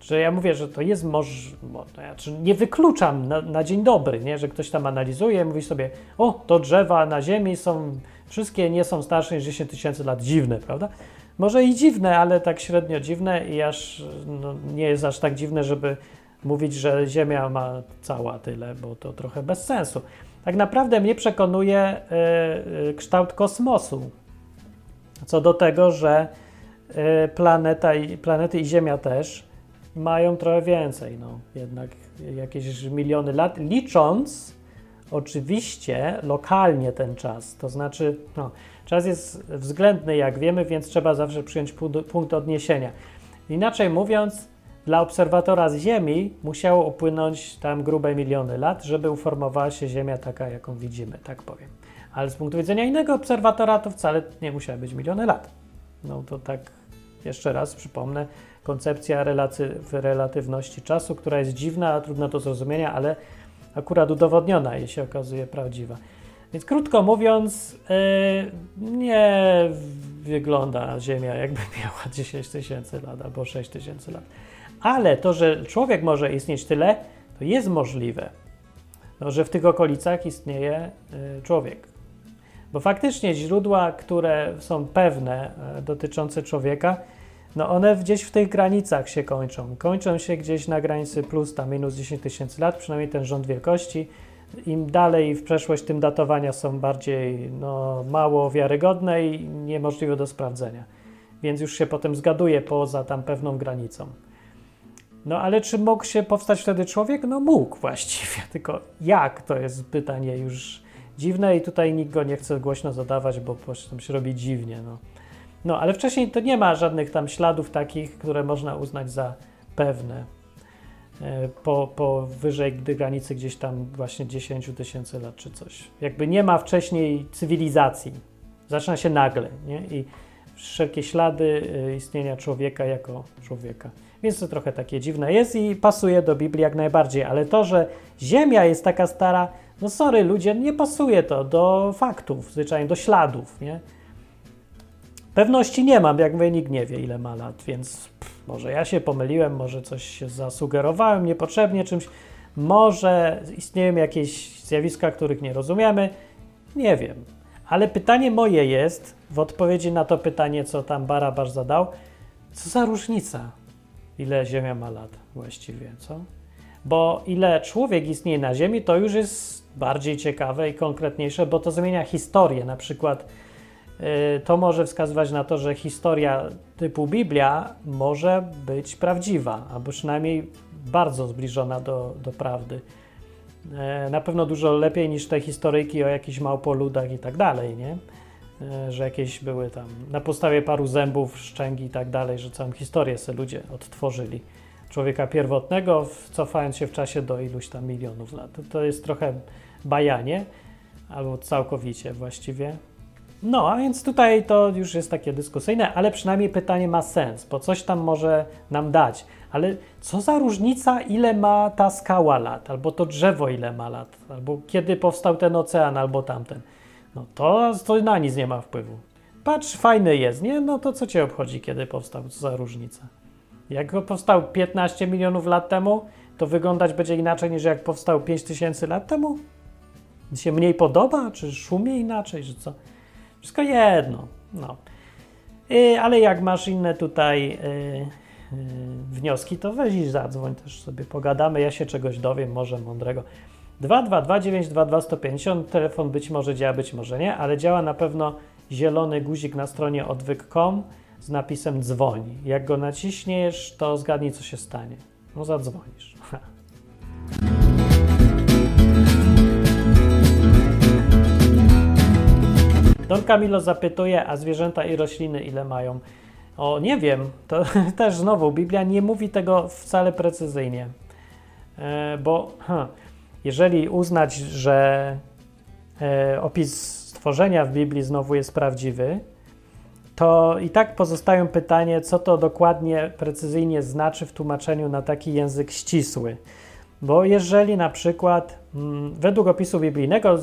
Że ja mówię, że to jest możliwe, znaczy nie wykluczam na, na, dzień dobry, nie? że ktoś tam analizuje, mówi sobie, o, to drzewa na Ziemi są, wszystkie nie są starsze niż 10 tysięcy lat, dziwne, prawda? Może i dziwne, ale tak średnio dziwne i aż no, nie jest aż tak dziwne, żeby mówić, że Ziemia ma cała tyle, bo to trochę bez sensu. Tak naprawdę mnie przekonuje y, kształt kosmosu. Co do tego, że y, planeta i, planety i Ziemia też mają trochę więcej, no jednak jakieś miliony lat, licząc oczywiście lokalnie ten czas. To znaczy, no, czas jest względny, jak wiemy, więc trzeba zawsze przyjąć punkt odniesienia. Inaczej mówiąc, dla obserwatora z Ziemi musiało upłynąć tam grube miliony lat, żeby uformowała się Ziemia taka, jaką widzimy, tak powiem. Ale z punktu widzenia innego obserwatora to wcale nie musiało być miliony lat. No to tak jeszcze raz przypomnę, koncepcja relaty relatywności czasu, która jest dziwna, trudna do zrozumienia, ale akurat udowodniona i się okazuje prawdziwa. Więc krótko mówiąc, yy, nie wygląda Ziemia jakby miała 10 tysięcy lat albo 6 tysięcy lat. Ale to, że człowiek może istnieć tyle, to jest możliwe. No, że w tych okolicach istnieje y, człowiek. Bo faktycznie źródła, które są pewne y, dotyczące człowieka, no one gdzieś w tych granicach się kończą. Kończą się gdzieś na granicy plus tam minus 10 tysięcy lat, przynajmniej ten rząd wielkości. Im dalej w przeszłość, tym datowania są bardziej no, mało wiarygodne i niemożliwe do sprawdzenia. Więc już się potem zgaduje poza tam pewną granicą. No ale czy mógł się powstać wtedy człowiek? No mógł właściwie, tylko jak to jest pytanie już dziwne i tutaj nikt go nie chce głośno zadawać, bo potem się robi dziwnie. No. No ale wcześniej to nie ma żadnych tam śladów takich, które można uznać za pewne. E, po, po wyżej granicy gdzieś tam właśnie 10 tysięcy lat czy coś. Jakby nie ma wcześniej cywilizacji. Zaczyna się nagle nie? i wszelkie ślady e, istnienia człowieka jako człowieka. Więc to trochę takie dziwne jest i pasuje do Biblii jak najbardziej, ale to, że Ziemia jest taka stara, no sorry ludzie, nie pasuje to do faktów, zwyczajnie do śladów, nie? Pewności nie mam, jak mówię, nikt nie wie ile ma lat, więc pff, może ja się pomyliłem, może coś się zasugerowałem niepotrzebnie czymś, może istnieją jakieś zjawiska, których nie rozumiemy, nie wiem. Ale pytanie moje jest, w odpowiedzi na to pytanie, co tam Barabasz zadał, co za różnica ile Ziemia ma lat właściwie, co? Bo ile człowiek istnieje na Ziemi, to już jest bardziej ciekawe i konkretniejsze, bo to zmienia historię. Na przykład to może wskazywać na to, że historia typu Biblia może być prawdziwa, albo przynajmniej bardzo zbliżona do, do prawdy. Yy, na pewno dużo lepiej niż te historyjki o jakichś małpoludach i tak dalej, nie? E, że jakieś były tam na podstawie paru zębów, szczęgi i tak dalej, że całą historię sobie ludzie odtworzyli. Człowieka pierwotnego, cofając się w czasie do iluś tam milionów lat. To jest trochę bajanie, albo całkowicie właściwie. No, a więc tutaj to już jest takie dyskusyjne, ale przynajmniej pytanie ma sens, bo coś tam może nam dać. Ale co za różnica, ile ma ta skała lat, albo to drzewo, ile ma lat, albo kiedy powstał ten ocean, albo tamten. No to, to na nic nie ma wpływu. Patrz, fajny jest, nie? No to co cię obchodzi, kiedy powstał? Co za różnica? Jak powstał 15 milionów lat temu, to wyglądać będzie inaczej niż jak powstał 5000 lat temu? Się mniej podoba? Czy szumie inaczej, czy co? Wszystko jedno. No. Yy, ale jak masz inne tutaj yy, yy, wnioski, to weź i zadzwoń, też sobie pogadamy. Ja się czegoś dowiem, może mądrego. 222 telefon być może działa, być może nie, ale działa na pewno zielony guzik na stronie odwyk.com z napisem dzwoń. Jak go naciśniesz, to zgadnij, co się stanie. No zadzwonisz. Don Camilo zapytuje, a zwierzęta i rośliny ile mają? O, nie wiem. To też znowu, Biblia nie mówi tego wcale precyzyjnie. E, bo, huh, jeżeli uznać, że e, opis stworzenia w Biblii znowu jest prawdziwy, to i tak pozostają pytanie, co to dokładnie, precyzyjnie znaczy w tłumaczeniu na taki język ścisły. Bo jeżeli na przykład mm, według opisu biblijnego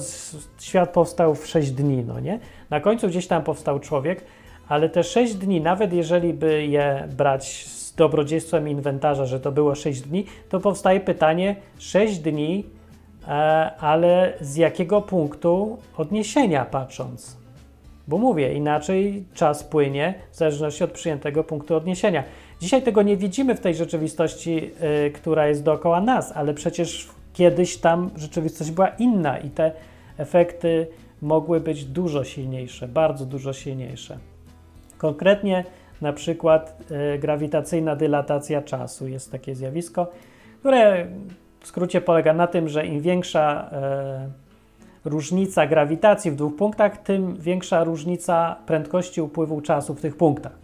świat powstał w 6 dni, no nie? Na końcu gdzieś tam powstał człowiek, ale te 6 dni, nawet jeżeli by je brać z dobrodziejstwem inwentarza, że to było 6 dni, to powstaje pytanie, 6 dni E, ale z jakiego punktu odniesienia patrząc? Bo mówię, inaczej czas płynie w zależności od przyjętego punktu odniesienia. Dzisiaj tego nie widzimy w tej rzeczywistości, yy, która jest dookoła nas, ale przecież kiedyś tam rzeczywistość była inna i te efekty mogły być dużo silniejsze, bardzo dużo silniejsze. Konkretnie na przykład yy, grawitacyjna dylatacja czasu jest takie zjawisko, które w skrócie polega na tym, że im większa e, różnica grawitacji w dwóch punktach, tym większa różnica prędkości upływu czasu w tych punktach.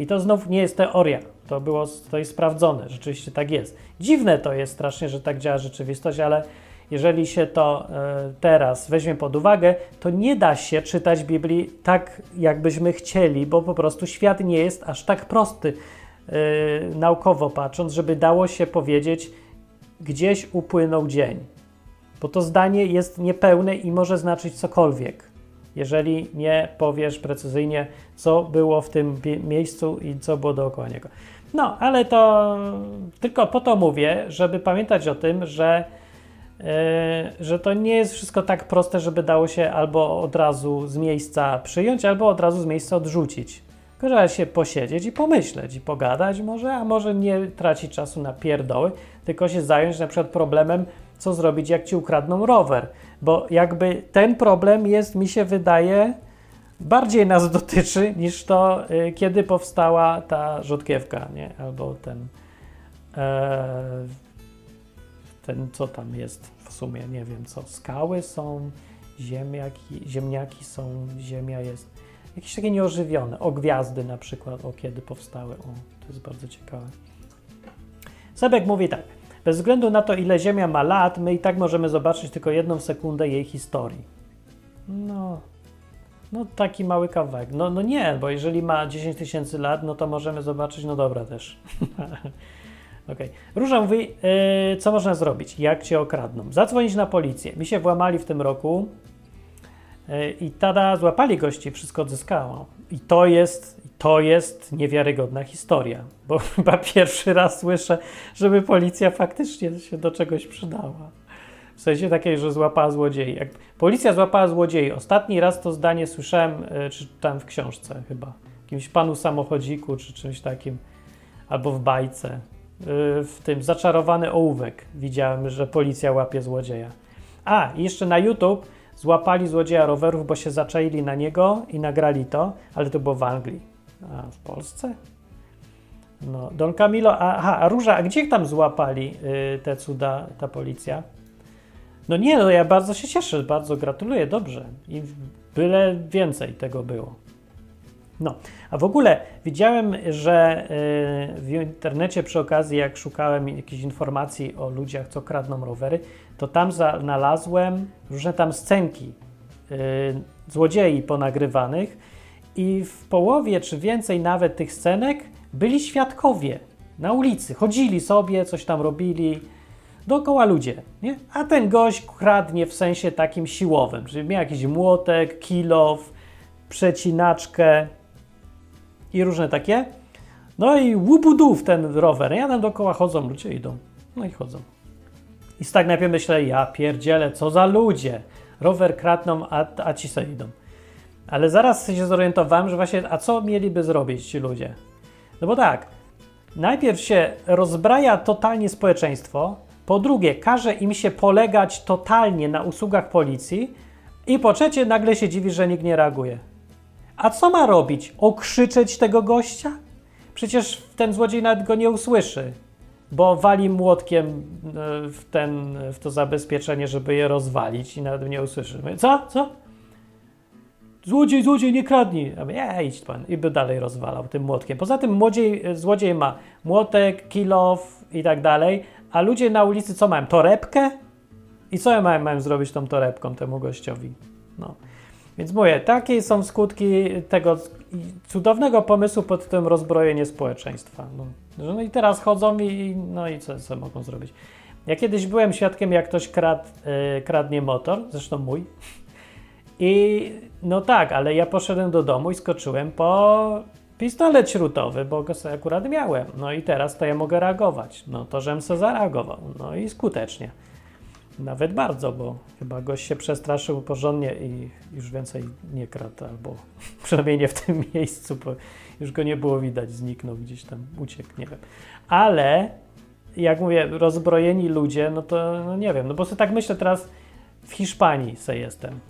I to znów nie jest teoria, to, było, to jest sprawdzone, rzeczywiście tak jest. Dziwne to jest strasznie, że tak działa rzeczywistość, ale jeżeli się to e, teraz weźmie pod uwagę, to nie da się czytać Biblii tak, jakbyśmy chcieli, bo po prostu świat nie jest aż tak prosty, e, naukowo patrząc, żeby dało się powiedzieć, gdzieś upłynął dzień, bo to zdanie jest niepełne i może znaczyć cokolwiek, jeżeli nie powiesz precyzyjnie, co było w tym miejscu i co było dookoła niego. No, ale to tylko po to mówię, żeby pamiętać o tym, że, yy, że to nie jest wszystko tak proste, żeby dało się albo od razu z miejsca przyjąć, albo od razu z miejsca odrzucić. Tylko trzeba się posiedzieć i pomyśleć i pogadać może, a może nie tracić czasu na pierdoły, tylko się zająć na przykład problemem, co zrobić, jak ci ukradną rower. Bo jakby ten problem jest, mi się wydaje, bardziej nas dotyczy niż to, y, kiedy powstała ta rzutkiewka, nie? Albo ten, e, ten, co tam jest w sumie, nie wiem co, skały są, ziemniaki, ziemniaki są, ziemia jest, jakieś takie nieożywione, o gwiazdy na przykład, o kiedy powstały, o, to jest bardzo ciekawe. Sebek mówi tak, bez względu na to, ile Ziemia ma lat, my i tak możemy zobaczyć tylko jedną sekundę jej historii. No, no taki mały kawałek. No, no nie, bo jeżeli ma 10 tysięcy lat, no to możemy zobaczyć, no dobra też. Okay. Róża mówi, yy, co można zrobić, jak cię okradną. Zadzwonić na policję. Mi się włamali w tym roku i tada, złapali gości, wszystko odzyskało. I to jest, to jest niewiarygodna historia, bo chyba pierwszy raz słyszę, żeby policja faktycznie się do czegoś przydała. W sensie takiej, że złapała złodziei. Jak policja złapała złodziei. Ostatni raz to zdanie słyszałem, yy, czy tam w książce chyba. Jakimś panu samochodziku, czy czymś takim. Albo w bajce w tym zaczarowany ołówek widziałem, że policja łapie złodzieja. A, jeszcze na YouTube złapali złodzieja rowerów, bo się zaczaili na niego i nagrali to, ale to było w Anglii. A w Polsce? No, Don Camilo, aha, a Róża, a gdzie tam złapali y, te cuda, ta policja? No nie, no ja bardzo się cieszę, bardzo gratuluję, dobrze. I byle więcej tego było. No, a w ogóle widziałem, że y, w internecie przy okazji, jak szukałem jakichś informacji o ludziach, co kradną rowery, to tam znalazłem różne tam scenki y, złodziei ponagrywanych i w połowie czy więcej nawet tych scenek byli świadkowie na ulicy. Chodzili sobie, coś tam robili, dookoła ludzie, nie? A ten gość kradnie w sensie takim siłowym, czyli miał jakiś młotek, kilow, przecinaczkę, i różne takie. No i łubudów ten rower. Ja tam dookoła chodzą, ludzie idą. No i chodzą. I tak najpierw myślę, ja pierdzielę, co za ludzie. Rower kradną, a, a ci sobie idą. Ale zaraz się zorientowałem, że właśnie, a co mieliby zrobić ci ludzie? No bo tak, najpierw się rozbraja totalnie społeczeństwo, po drugie, każe im się polegać totalnie na usługach policji i po trzecie, nagle się dziwi, że nikt nie reaguje. A co ma robić? Okrzyczeć tego gościa? Przecież ten złodziej nawet go nie usłyszy, bo wali młotkiem e, w, ten, w to zabezpieczenie, żeby je rozwalić i nawet nie usłyszy. Co? Co? Złodziej, złodziej, nie kradnij. A my, idź pan. I by dalej rozwalał tym młotkiem. Poza tym młodziej, złodziej ma młotek, kilof i tak dalej, a ludzie na ulicy co mają? Torebkę? I co ja mają, mają zrobić tą torebką temu gościowi? No. Więc mówię, takie są skutki tego cudownego pomysłu pod tym rozbrojenie społeczeństwa. No, no i teraz chodzą i no i co, co mogą zrobić? Ja kiedyś byłem świadkiem, jak ktoś krad, yy, kradnie motor, zresztą mój. I no tak, ale ja poszedłem do domu i skoczyłem po pistolet śrutowy, bo go sobie akurat miałem. No i teraz to ja mogę reagować. No to żem se zareagował. No i skutecznie. Nawet bardzo, bo chyba gość się przestraszył porządnie i już więcej nie kradł, albo przynajmniej nie w tym miejscu, bo już go nie było widać, zniknął gdzieś tam, uciekł, nie wiem. Ale jak mówię, rozbrojeni ludzie, no to no nie wiem, no bo sobie tak myślę teraz w Hiszpanii se jestem.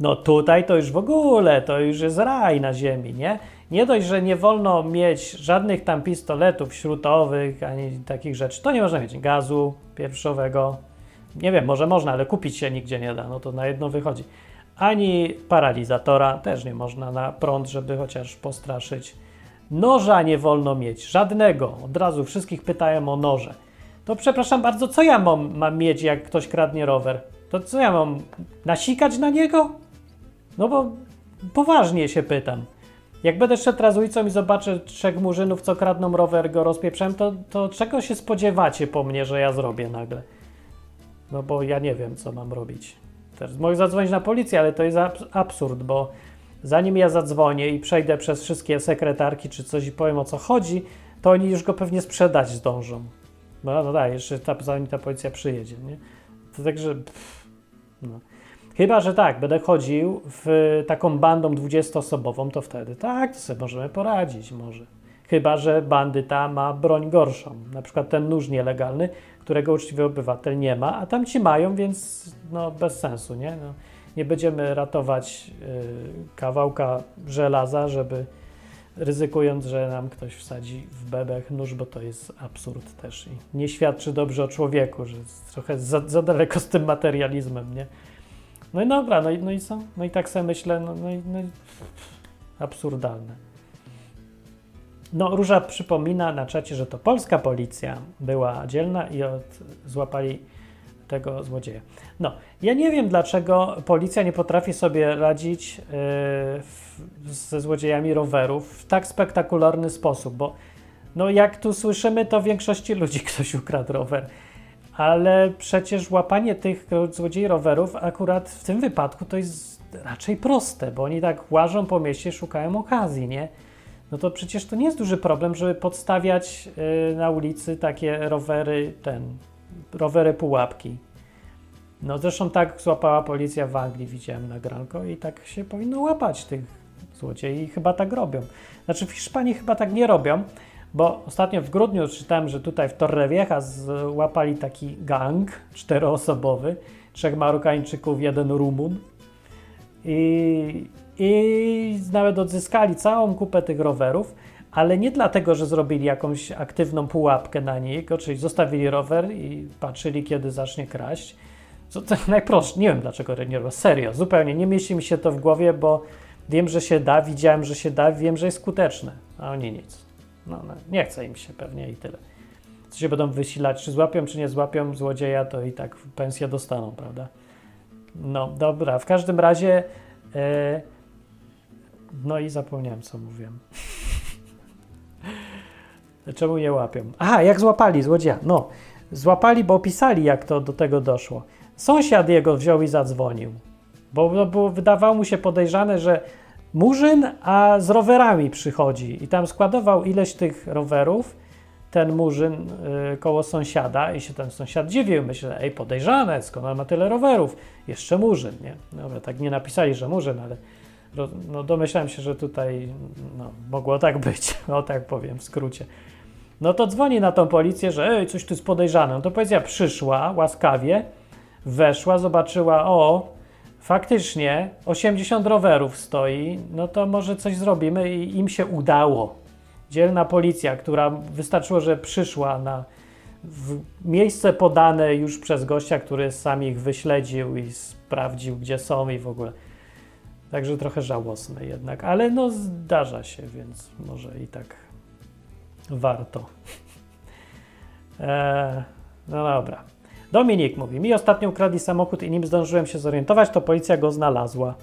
No tutaj to już w ogóle, to już jest raj na ziemi, nie? Nie dość, że nie wolno mieć żadnych tam pistoletów śrutowych, ani takich rzeczy, to nie można mieć gazu pierwszowego, nie wiem, może można, ale kupić się nigdzie nie da, no to na jedno wychodzi. Ani paralizatora też nie można na prąd, żeby chociaż postraszyć. Noża nie wolno mieć, żadnego. Od razu wszystkich pytają o noże. To przepraszam bardzo, co ja mam, mam mieć, jak ktoś kradnie rower? To co ja mam, nasikać na niego? No bo poważnie się pytam. Jak będę szedł raz ulicą i zobaczę trzech murzynów, co kradną rower, go rozpieprzem, to, to czego się spodziewacie po mnie, że ja zrobię nagle? No bo ja nie wiem, co mam robić. Teraz mogę zadzwonić na policję, ale to jest absurd, bo zanim ja zadzwonię i przejdę przez wszystkie sekretarki czy coś i powiem o co chodzi, to oni już go pewnie sprzedać zdążą. No, no tak, jeszcze ta, zanim ta policja przyjedzie, nie? To także... No. Chyba, że tak, będę chodził w taką bandą 20-osobową, to wtedy tak, to sobie możemy poradzić może. Chyba, że bandyta ma broń gorszą, na przykład ten nóż nielegalny, którego uczciwy obywatel nie ma, a tam ci mają, więc no bez sensu, nie? No, nie będziemy ratować y, kawałka żelaza, żeby ryzykując, że nam ktoś wsadzi w bebech nóż, bo to jest absurd też i nie świadczy dobrze o człowieku, że jest trochę za, za daleko z tym materializmem, nie? No i dobra, no i, no i co? No i tak sobie myślę, no, no, no i absurdalne. No, Róża przypomina na czacie, że to polska policja była dzielna i od, złapali tego złodzieja. No, ja nie wiem, dlaczego policja nie potrafi sobie radzić yy, w, ze złodziejami rowerów w tak spektakularny sposób, bo no jak tu słyszymy, to większości ludzi ktoś ukradł rower. Ale przecież łapanie tych złodziei rowerów akurat w tym wypadku to jest raczej proste, bo oni tak łażą po mieście, szukają okazji, nie? No to przecież to nie jest duży problem, żeby podstawiać yy, na ulicy takie rowery, ten, rowery pułapki. No zresztą tak złapała policja w Anglii, widziałem nagranko i tak się powinno łapać tych złodziei i chyba tak robią. Znaczy w Hiszpanii chyba tak nie robią, bo ostatnio w grudniu czytałem, że tutaj w Torrevieja złapali taki gang czteroosobowy, trzech Marokańczyków, jeden Rumun i, i nawet odzyskali całą kupę tych rowerów, ale nie dlatego, że zrobili jakąś aktywną pułapkę na niego, czyli zostawili rower i patrzyli, kiedy zacznie kraść. To, to najprostsze, nie wiem dlaczego nie robią, serio, zupełnie nie mieści mi się to w głowie, bo wiem, że się da, widziałem, że się da, wiem, że jest skuteczne, a oni nic. No, no, nie chce im się pewnie i tyle. Co się będą wysilać, czy złapią, czy nie złapią złodzieja, to i tak pensję dostaną, prawda? No, dobra, w każdym razie. E, no i zapomniałem, co mówiłem. Czemu nie łapią? Aha, jak złapali złodzieja? No, złapali, bo opisali, jak to do tego doszło. Sąsiad jego wziął i zadzwonił, bo, bo wydawało mu się podejrzane, że Murzyn, a z rowerami przychodzi i tam składował ileś tych rowerów, ten Murzyn y, koło sąsiada i się ten sąsiad dziwił, myślał, ej podejrzane, skąd on ma tyle rowerów, jeszcze Murzyn, nie? Dobra, tak nie napisali, że Murzyn, ale no, domyślałem się, że tutaj no, mogło tak być, o tak powiem w skrócie. No to dzwoni na tą policję, że ej, coś tu jest podejrzane. No to policja przyszła łaskawie, weszła, zobaczyła, o, faktycznie 80 rowerów stoi, no to może coś zrobimy i im się udało. Dzielna policja, która wystarczyło, że przyszła na miejsce podane już przez gościa, który sam ich wyśledził i sprawdził, gdzie są i w ogóle. Także trochę żałosne jednak, ale no zdarza się, więc może i tak warto. eee, no dobra. Dominik mówi, mi ostatnio ukradli samochód i nim zdążyłem się zorientować, to policja go znalazła.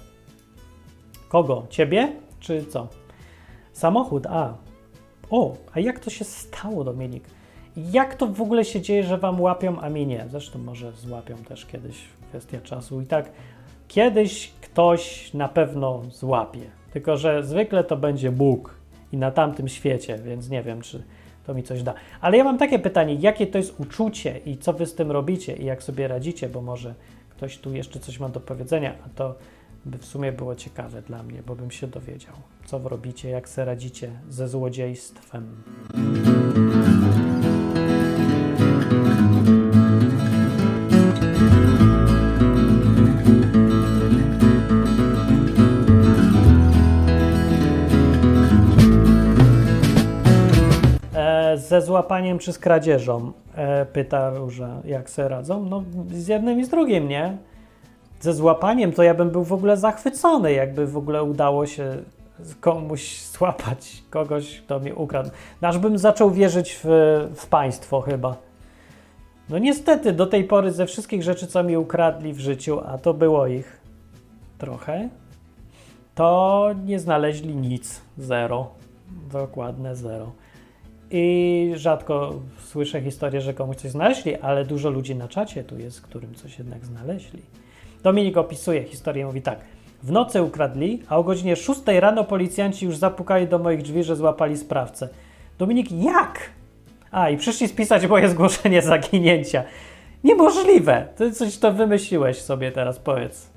Kogo? Ciebie? Czy co? Samochód, a. O, a jak to się stało, Dominik? Jak to w ogóle się dzieje, że wam łapią, a mi nie? Zresztą może złapią też kiedyś, kwestia czasu. I tak kiedyś ktoś na pewno złapie. Tylko, że zwykle to będzie Bóg i na tamtym świecie, więc nie wiem, czy to mi coś da. Ale ja mam takie pytanie, jakie to jest uczucie i co wy z tym robicie i jak sobie radzicie, bo może ktoś tu jeszcze coś ma do powiedzenia, a to by w sumie było ciekawe dla mnie, bo bym się dowiedział, co wy robicie, jak sobie radzicie ze złodziejstwem. Ze złapaniem czy z kradzieżą? E, pyta Róża, jak se radzą? No z jednym i z drugim, nie? Ze złapaniem to ja bym był w ogóle zachwycony, jakby w ogóle udało się komuś złapać kogoś, kto mi ukradł. Aż bym zaczął wierzyć w, w państwo chyba. No niestety, do tej pory ze wszystkich rzeczy, co mi ukradli w życiu, a to było ich trochę, to nie znaleźli nic. Zero. Dokładne zero. I rzadko słyszę historię, że komuś coś znaleźli, ale dużo ludzi na czacie tu jest, którym coś jednak znaleźli. Dominik opisuje historię, mówi tak. W nocy ukradli, a o godzinie 6 rano policjanci już zapukali do moich drzwi, że złapali sprawcę. Dominik, jak? A, i przyszli spisać moje zgłoszenie zaginięcia. Niemożliwe! Ty coś to wymyśliłeś sobie teraz, powiedz.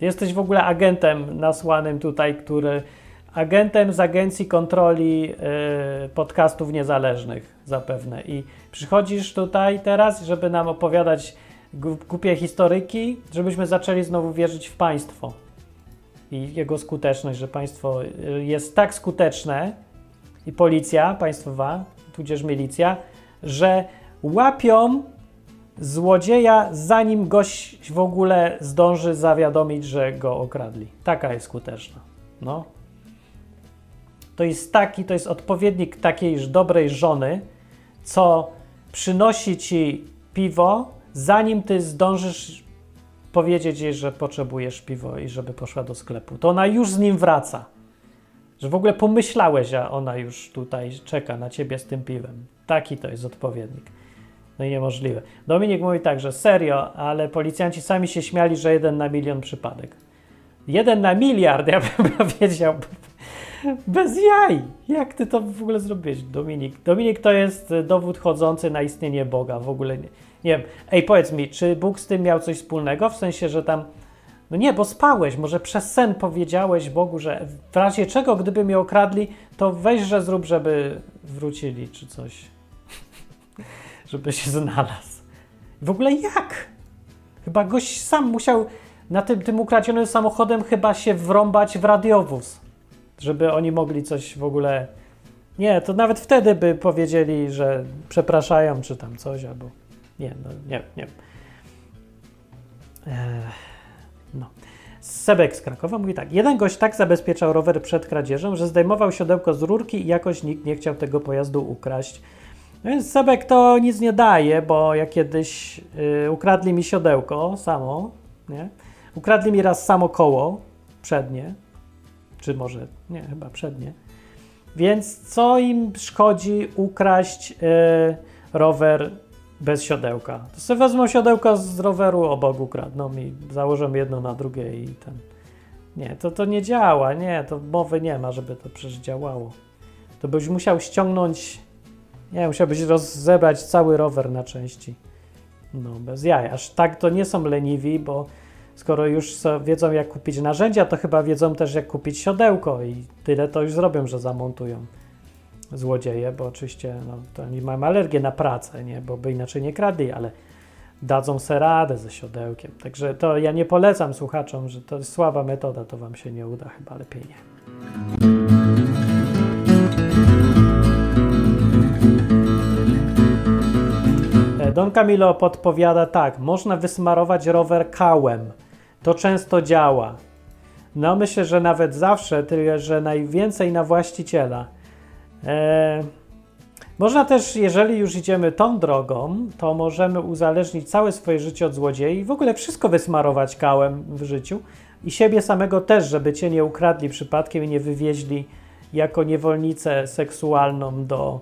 Jesteś w ogóle agentem nasłanym tutaj, który agentem z agencji kontroli y, podcastów niezależnych zapewne. I przychodzisz tutaj teraz, żeby nam opowiadać głupie historyki, żebyśmy zaczęli znowu wierzyć w państwo i jego skuteczność, że państwo y, jest tak skuteczne i policja państwowa, tudzież milicja, że łapią złodzieja, zanim gość w ogóle zdąży zawiadomić, że go okradli. Taka jest skuteczna. No. To jest taki, to jest odpowiednik takiej dobrej żony, co przynosi ci piwo, zanim ty zdążysz powiedzieć jej, że potrzebujesz piwo i żeby poszła do sklepu. To ona już z nim wraca. Że w ogóle pomyślałeś, a ona już tutaj czeka na ciebie z tym piwem. Taki to jest odpowiednik. No i niemożliwe. Dominik mówi tak, że serio, ale policjanci sami się śmiali, że jeden na milion przypadek. Jeden na miliard, ja bym powiedział. Bez jaj! Jak ty to w ogóle zrobiłeś, Dominik? Dominik to jest dowód chodzący na istnienie Boga. W ogóle nie, nie wiem. Ej, powiedz mi, czy Bóg z tym miał coś wspólnego? W sensie, że tam. No nie, bo spałeś. Może przez sen powiedziałeś Bogu, że w razie czego, gdyby mnie okradli, to weź, że zrób, żeby wrócili, czy coś. żeby się znalazł. W ogóle jak? Chyba gość sam musiał na tym, tym ukradzionym samochodem chyba się wrąbać w radiowóz, żeby oni mogli coś w ogóle... Nie, to nawet wtedy by powiedzieli, że przepraszają, czy tam coś, albo... Nie, no, nie, nie. Eee, no. Sebek z Krakowa mówi tak. Jeden gość tak zabezpieczał rower przed kradzieżą, że zdejmował siodełko z rurki i jakoś nikt nie chciał tego pojazdu ukraść. No więc Sebek to nic nie daje, bo ja kiedyś yy, ukradli mi siodełko samo, nie? Ukradli mi raz samo koło przednie, czy może, nie, chyba przednie. Więc co im szkodzi ukraść yy, rower bez siodełka? To sobie wezmą siodełko z roweru, obok ukradną i założą jedno na drugie i ten... Nie, to, to nie działa, nie, to mowy nie ma, żeby to przecież działało. To byś musiał ściągnąć nie, musiałbyś rozebrać cały rower na części. No, bez jaj. Aż tak to nie są leniwi, bo skoro już wiedzą, jak kupić narzędzia, to chyba wiedzą też, jak kupić siodełko i tyle to już zrobią, że zamontują złodzieje, bo oczywiście no, to oni mają alergię na pracę, nie? bo by inaczej nie kradli, ale dadzą se radę ze siodełkiem. Także to ja nie polecam słuchaczom, że to jest słaba metoda, to wam się nie uda, chyba lepiej nie. Don Camilo podpowiada tak, można wysmarować rower kałem. To często działa. No myślę, że nawet zawsze, tyle że najwięcej na właściciela. Eee, można też, jeżeli już idziemy tą drogą, to możemy uzależnić całe swoje życie od złodziei i w ogóle wszystko wysmarować kałem w życiu i siebie samego też, żeby cię nie ukradli przypadkiem i nie wywieźli jako niewolnicę seksualną do,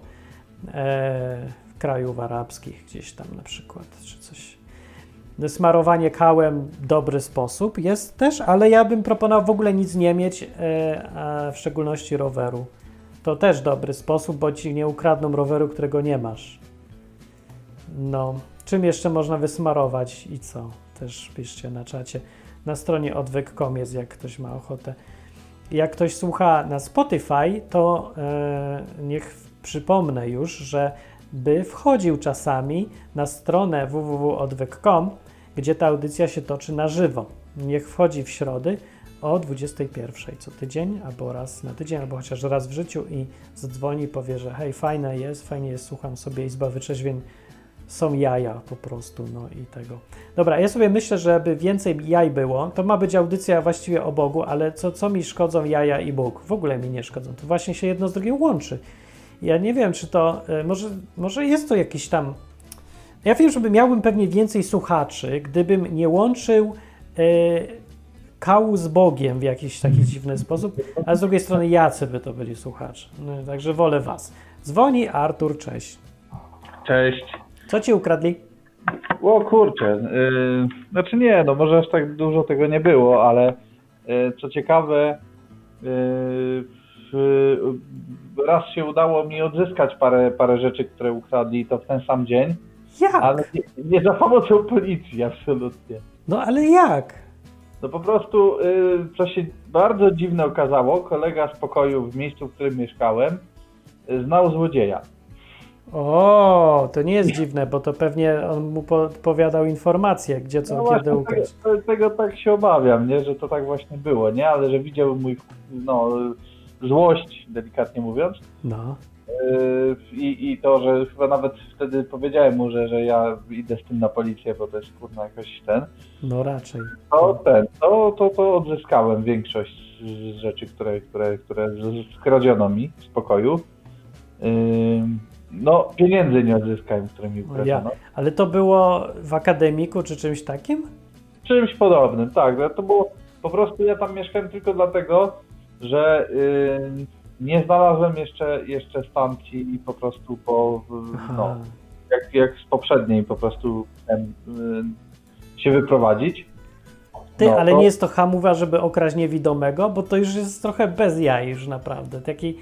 e, krajów arabskich, gdzieś tam na przykład, czy coś. Smarowanie kałem dobry sposób jest też, ale ja bym proponował w ogóle nic nie mieć, e, a w szczególności roweru. To też dobry sposób, bo ci nie ukradną roweru, którego nie masz. No, czym jeszcze można wysmarować i co? Też piszcie na czacie. Na stronie odwyk.com jest, jak ktoś ma ochotę. Jak ktoś słucha na Spotify, to e, niech przypomnę już, że by wchodził czasami na stronę www.odwyk.com, gdzie ta audycja się toczy na żywo. Niech wchodzi w środy o 21 co tydzień, albo raz na tydzień, albo chociaż raz w życiu i zadzwoni i powie, że hej, fajne jest, fajnie jest, słucham sobie Izba Wyczeźwień, są jaja po prostu, no i tego. Dobra, ja sobie myślę, żeby więcej jaj było, to ma być audycja właściwie o Bogu, ale co, co mi szkodzą jaja i Bóg? W ogóle mi nie szkodzą, to właśnie się jedno z drugim łączy. Ja nie wiem, czy to. E, może, może jest to jakiś tam. Ja wiem, żeby miałbym pewnie więcej słuchaczy, gdybym nie łączył e, kału z Bogiem w jakiś taki dziwny sposób, a z drugiej strony jacy by to byli słuchacze. No, także wolę was. Dzwoni Artur, cześć. Cześć. Co ci ukradli? O kurczę, yy, znaczy nie, no może aż tak dużo tego nie było, ale yy, co ciekawe, yy, raz się udało mi odzyskać parę, parę rzeczy, które ukradli to w ten sam dzień. Jak? Ale nie, nie za pomocą policji, absolutnie. No ale jak? No po prostu, y, co się bardzo dziwne okazało, kolega z pokoju w miejscu, w którym mieszkałem, y, znał złodzieja. O, to nie jest dziwne, bo to pewnie on mu podpowiadał informacje, gdzie co, No kiedy ukraść. tego, tego tak się obawiam, nie? że to tak właśnie było, nie? Ale że widział mój no, złość, delikatnie mówiąc, No. Yy, I, I to, że chyba nawet wtedy powiedziałem mu, że, że ja idę z tym na policję, bo to jest kurna jakoś ten, No raczej. to ten, to, to, to odzyskałem większość z rzeczy, które, które, które skradziono mi z pokoju. Yy, no, pieniędzy nie odzyskałem, które mi O, ja. ukradziono. Ale to było w akademiku czy czymś takim? Czymś podobnym, tak. To było po prostu ja tam mieszkałem tylko dlatego, że yy, nie znalazłem jeszcze, jeszcze stacji i po prostu po no, jak, jak z poprzedniej po prostu chciałem y, się wyprowadzić. Ty, No, ale to- nie jest to hamowa, żeby okraść niewidomego, bo to już jest trochę bez jaj już naprawdę. Taki,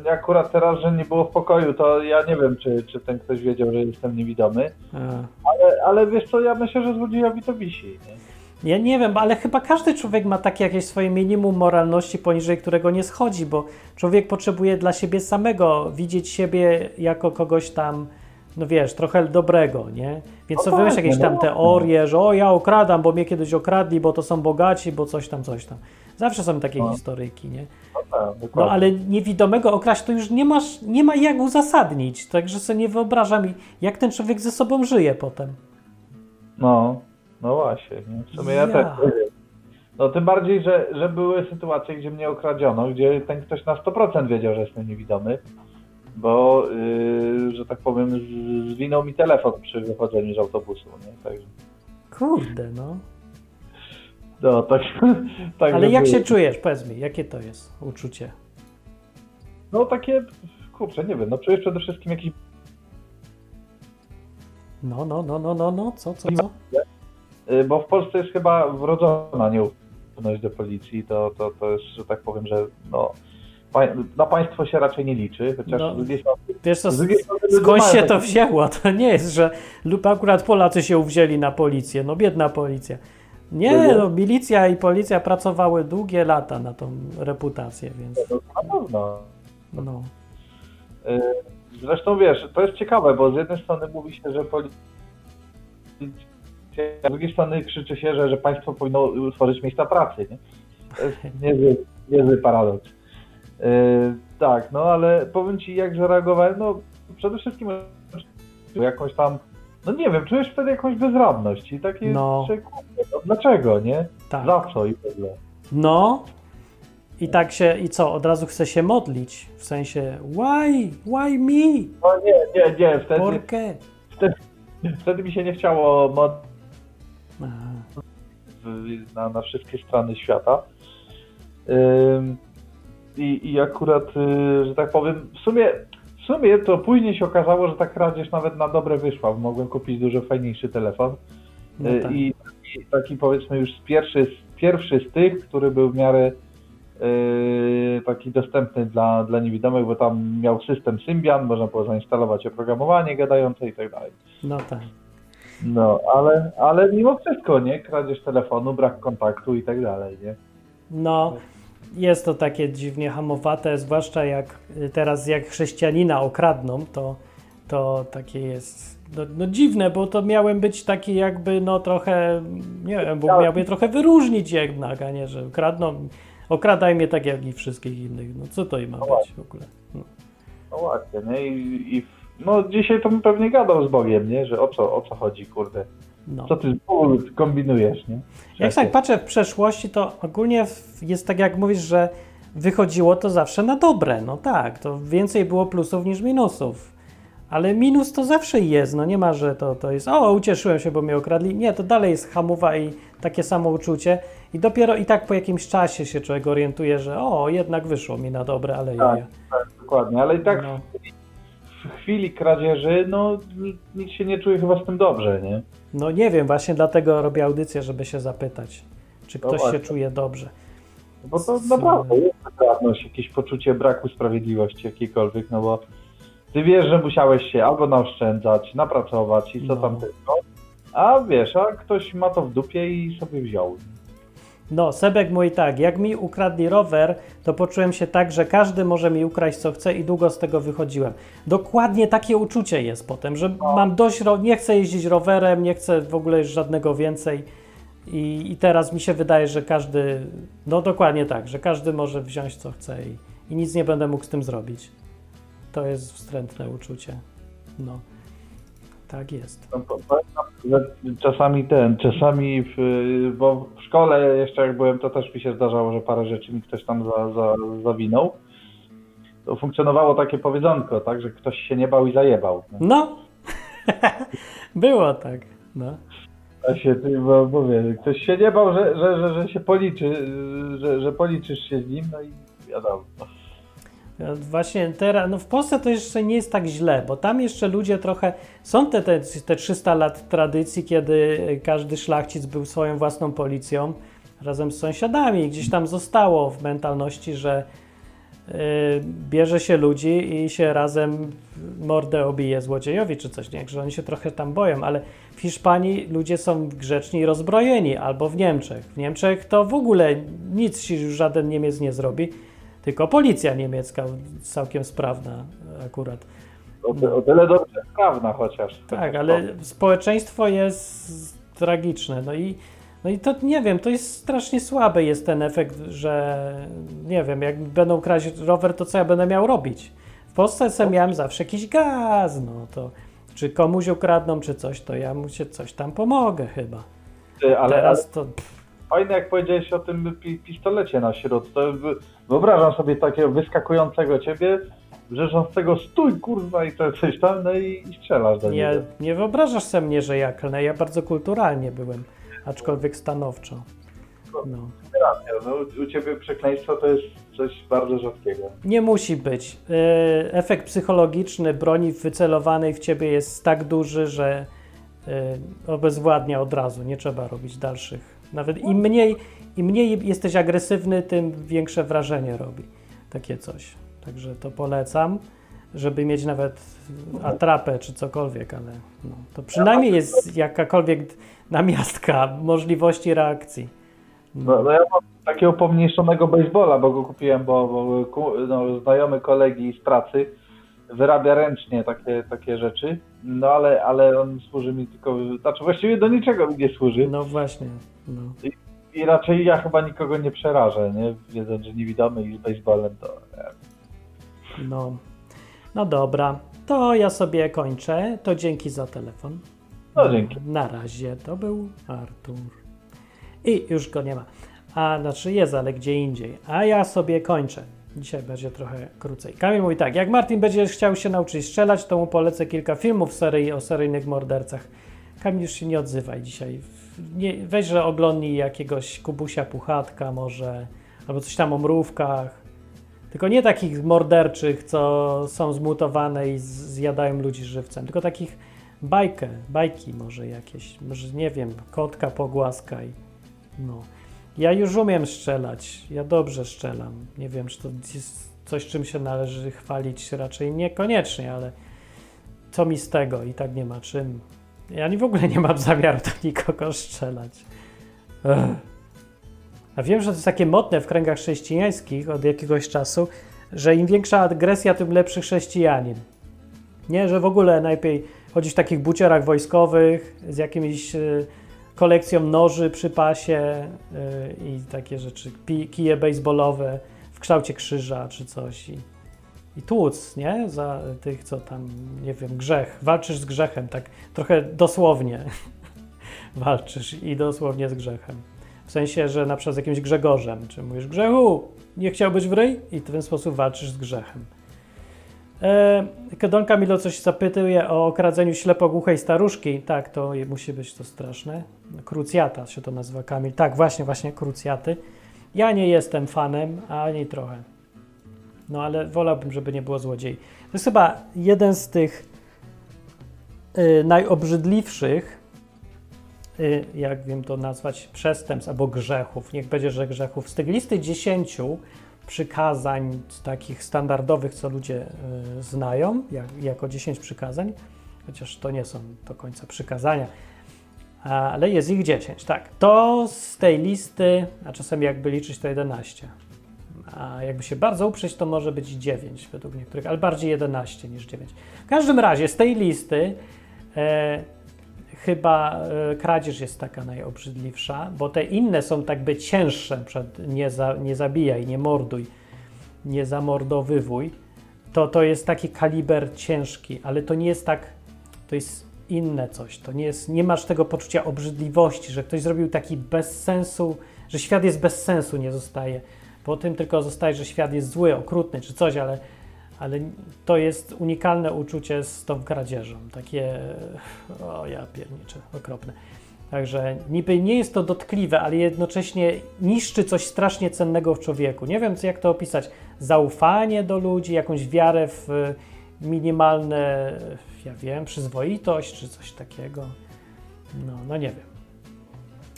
mnie akurat teraz, że nie było w pokoju, to ja nie wiem, czy, czy ten ktoś wiedział, że jestem niewidomy, a, ale, ale wiesz co, ja myślę, że złodziejowi to wisi. Nie? Ja nie wiem, ale chyba każdy człowiek ma takie jakieś swoje minimum moralności, poniżej którego nie schodzi, bo człowiek potrzebuje dla siebie samego widzieć siebie jako kogoś tam, no wiesz, trochę dobrego, nie? Więc No to wymyśl tak, jakieś no tam tak. teorie, że o, ja okradam, bo mnie kiedyś okradli, bo to są bogaci, bo coś tam, coś tam. Zawsze są takie No. historyjki, nie? No tak, No ale niewidomego okraść to już nie masz, nie ma jak uzasadnić, także sobie nie wyobrażam, jak ten człowiek ze sobą żyje potem. No, no właśnie. Nie? W sumie ja, Ja. też nie wiem. No tym bardziej, że, że były sytuacje, gdzie mnie okradziono, gdzie ten ktoś na 100% wiedział, że jestem niewidomy, bo, yy, że tak powiem, zwinął mi telefon przy wychodzeniu z autobusu. Nie? Także, Kurde, no. no, tak, tak Ale jak było. się czujesz? Powiedz mi, jakie to jest uczucie? No takie, kurczę, nie wiem, no czujesz przede wszystkim jakiś No, no, no, no, no, no, co, co, co? Y, Bo w Polsce jest chyba wrodzona nieufność do policji, to, to, to jest, że tak powiem, że no, na państwo się raczej nie liczy, chociaż No, z drugiej strony, Wiesz co, ludzie skąd się to wzięło? To nie jest, że lub akurat Polacy się uwzięli na policję, no biedna policja. Nie, No no milicja i policja pracowały długie lata na tą reputację, więc Na pewno. no. Y, Zresztą wiesz, to jest ciekawe, bo z jednej strony mówi się, że policja, z drugiej strony krzyczy się, że, że państwo powinno utworzyć miejsca pracy, nie? To jest niezły, niezły paradoks. Yy, tak, no ale powiem Ci, jak zareagowałem, no przede wszystkim jakąś tam, no nie wiem, czujesz wtedy jakąś bezradność i takie, No. no dlaczego, nie? Tak. Za co i w ogóle. No. I tak się, i co, od razu chce się modlić, w sensie why, why me, No nie, nie, nie, wtedy, qué? wtedy mi się nie chciało mod Aha. W- na, na wszystkie strony świata. I, I akurat, y, że tak powiem, w sumie, w sumie to później się okazało, że ta kradzież nawet na dobre wyszła. Mogłem kupić dużo fajniejszy telefon. No Y, tak. I taki, taki powiedzmy już pierwszy, z pierwszy z tych, który był w miarę y, taki dostępny dla, dla niewidomych, bo tam miał system Symbian, można było zainstalować oprogramowanie gadające i tak dalej. No tak. No, ale, ale mimo wszystko, nie? Kradzież telefonu, brak kontaktu i tak dalej, nie? No, jest to takie dziwnie hamowate, zwłaszcza jak y, teraz jak chrześcijanina okradną, to, to takie jest no, no dziwne, bo to miałem być taki jakby no trochę, nie wiem, bo miał mnie trochę wyróżnić jednak, a nie, że kradną, okradaj mnie tak jak i wszystkich innych. No co to i ma być w ogóle? No. No właśnie, nie? I, i no dzisiaj to bym pewnie gadał z Bogiem, nie? Że o co, o co chodzi, kurde? No. Co ty kombinujesz, nie? Jak tak patrzę w przeszłości, to ogólnie jest tak jak mówisz, że wychodziło to zawsze na dobre. No tak, to więcej było plusów niż minusów. Ale minus to zawsze jest, no nie ma, że to, to jest o, ucieszyłem się, bo mnie okradli. Nie, to dalej jest hamowa i takie samo uczucie. I dopiero i tak po jakimś czasie się człowiek orientuje, że o, jednak wyszło mi na dobre, ale Tak. ja. Dokładnie, ale i tak No, w chwili kradzieży, no ni- nikt się nie czuje chyba z tym dobrze, nie? no nie wiem, właśnie dlatego robię audycję, żeby się zapytać, czy No ktoś się czuje dobrze. Bo to Z- naprawdę jest bezradność, jakieś poczucie braku sprawiedliwości jakiejkolwiek, no bo ty wiesz, że musiałeś się albo naoszczędzać, napracować i co No. tam tylko, a wiesz, a ktoś ma to w dupie i sobie wziął. No, Sebek mój tak, jak mi ukradli rower, to poczułem się tak, że każdy może mi ukraść co chce i długo z tego wychodziłem. Dokładnie takie uczucie jest potem, że mam dość, nie chcę jeździć rowerem, nie chcę w ogóle już żadnego więcej i, i teraz mi się wydaje, że każdy, no dokładnie tak, że każdy może wziąć co chce i, i nic nie będę mógł z tym zrobić. To jest wstrętne uczucie. No, tak jest. No, że czasami ten, czasami w, bo w szkole jeszcze jak byłem, to też mi się zdarzało, że parę rzeczy mi ktoś tam za, za, zawinął. To funkcjonowało takie powiedzonko, tak, że ktoś się nie bał i zajebał. nie? No, było tak, no. Ja się, bo mówię, ktoś się nie bał, że, że, że, że się policzy, że, że policzysz się z nim, no i wiadomo. Ja Właśnie teraz, no w Polsce to jeszcze nie jest tak źle, bo tam jeszcze ludzie trochę, są te, te, te 300 lat tradycji, kiedy każdy szlachcic był swoją własną policją razem z sąsiadami. Gdzieś tam zostało w mentalności, że y, bierze się ludzi i się razem mordę obije złodziejowi czy coś, nie? Że oni się trochę tam boją, ale w Hiszpanii ludzie są grzeczni i rozbrojeni, albo w Niemczech. W Niemczech to w ogóle nic ci żaden Niemiec nie zrobi, tylko policja niemiecka całkiem sprawna akurat. O, ty- o tyle dobrze sprawna chociaż. Tak, ale społeczeństwo jest tragiczne. No i, no i to nie wiem, to jest strasznie słaby jest ten efekt, że nie wiem, jak będą kraść rower, to co ja będę miał robić? W Polsce sobie miałem zawsze jakiś gaz, no to czy komuś ukradną, czy coś, to ja mu się coś tam pomogę chyba. Ty, ale, ale Teraz to fajne jak powiedziałeś o tym pi pistolecie na środku, wyobrażam sobie takiego wyskakującego ciebie, wrzeszącego stój kurwa i to coś tam, no i, i strzelasz do nie, niego. nie wyobrażasz sobie mnie, że ja klnę, ja bardzo kulturalnie byłem, aczkolwiek stanowczo. No. Racja, no, u ciebie przekleństwo to jest coś bardzo rzadkiego. Nie musi być. E, Efekt psychologiczny broni wycelowanej w ciebie jest tak duży, że e, obezwładnia od razu. Nie trzeba robić dalszych. Nawet im mniej, im mniej jesteś agresywny, tym większe wrażenie robi takie coś. Także to polecam, żeby mieć nawet atrapę czy cokolwiek, ale no, to przynajmniej jest jakakolwiek namiastka możliwości reakcji. No, no ja mam takiego pomniejszonego baseballa, bo go kupiłem, bo, bo no, znajomy kolegi z pracy wyrabia ręcznie takie, takie rzeczy, no ale, ale on służy mi tylko, znaczy właściwie do niczego mi nie służy No właśnie. No. i raczej ja chyba nikogo nie przerażę, nie? Wiedząc, że niewidomy i z baseballem to... No, no dobra, to ja sobie kończę. To dzięki za telefon. No dzięki. Na razie to był Artur. I już go nie ma. A znaczy jest, ale gdzie indziej. A ja sobie kończę. Dzisiaj będzie trochę krócej. Kamil mówi tak, jak Martin będzie chciał się nauczyć strzelać, to mu polecę kilka filmów serii o seryjnych mordercach. Kamil już się nie odzywaj dzisiaj. Nie, weź, że oglądnij jakiegoś Kubusia Puchatka może, albo coś tam o mrówkach. Tylko nie takich morderczych, co są zmutowane i zjadają ludzi żywcem, tylko takich bajkę, bajki może jakieś, może nie wiem, kotka pogłaskaj. No. Ja już umiem strzelać, ja dobrze strzelam. Nie wiem, czy to jest coś, czym się należy chwalić, raczej niekoniecznie, ale co mi z tego i tak nie ma czym. Ja w ogóle nie mam zamiaru do nikogo strzelać. Ech. A wiem, że to jest takie modne w kręgach chrześcijańskich od jakiegoś czasu, że im większa agresja, tym lepszy chrześcijanin. Nie, że w ogóle najlepiej chodzić w takich buciorach wojskowych z jakimiś y, kolekcją noży przy pasie y, i takie rzeczy, kije baseballowe w kształcie krzyża czy coś i, i tłuc, nie? Za tych, co tam, nie wiem, grzech. Walczysz z grzechem, tak trochę dosłownie walczysz i dosłownie z grzechem. W sensie, że na przykład z jakimś Grzegorzem, czy mówisz Grzechu, nie chciałbyś w ryj? I w ten sposób walczysz z grzechem. E, Don Camilo coś zapytuje o okradzeniu ślepogłuchej staruszki. Tak, to musi być to straszne. Krucjata się to nazywa, Kamil. Tak, właśnie, właśnie krucjaty. Ja nie jestem fanem, ani trochę. No ale wolałbym, żeby nie było złodziei. To jest chyba jeden z tych y, najobrzydliwszych, y, jak wiem to nazwać, przestępstw albo grzechów. Niech będzie, że grzechów. Z tych listy dziesięciu przykazań takich standardowych, co ludzie y, znają, jak, jako 10 przykazań, chociaż to nie są do końca przykazania, ale jest ich 10, tak. To z tej listy, a czasem jakby liczyć to 11. A jakby się bardzo uprzeć, to może być 9 według niektórych, ale bardziej 11 niż 9. W każdym razie z tej listy e, chyba e, kradzież jest taka najobrzydliwsza, bo te inne są tak by cięższe, przed nie, za, nie zabijaj, nie morduj, nie zamordowywuj. To, to jest taki kaliber ciężki, ale to nie jest tak, to jest inne coś. To nie jest, nie masz tego poczucia obrzydliwości, że ktoś zrobił taki bez sensu, że świat jest bez sensu, nie zostaje. Po tym tylko zostaje, że świat jest zły, okrutny czy coś, ale, ale to jest unikalne uczucie z tą kradzieżą. Takie, o ja pierniczę, okropne. Także niby nie jest to dotkliwe, ale jednocześnie niszczy coś strasznie cennego w człowieku. Nie wiem, jak to opisać. Zaufanie do ludzi, jakąś wiarę w minimalne, ja wiem, przyzwoitość czy coś takiego. No, no nie wiem.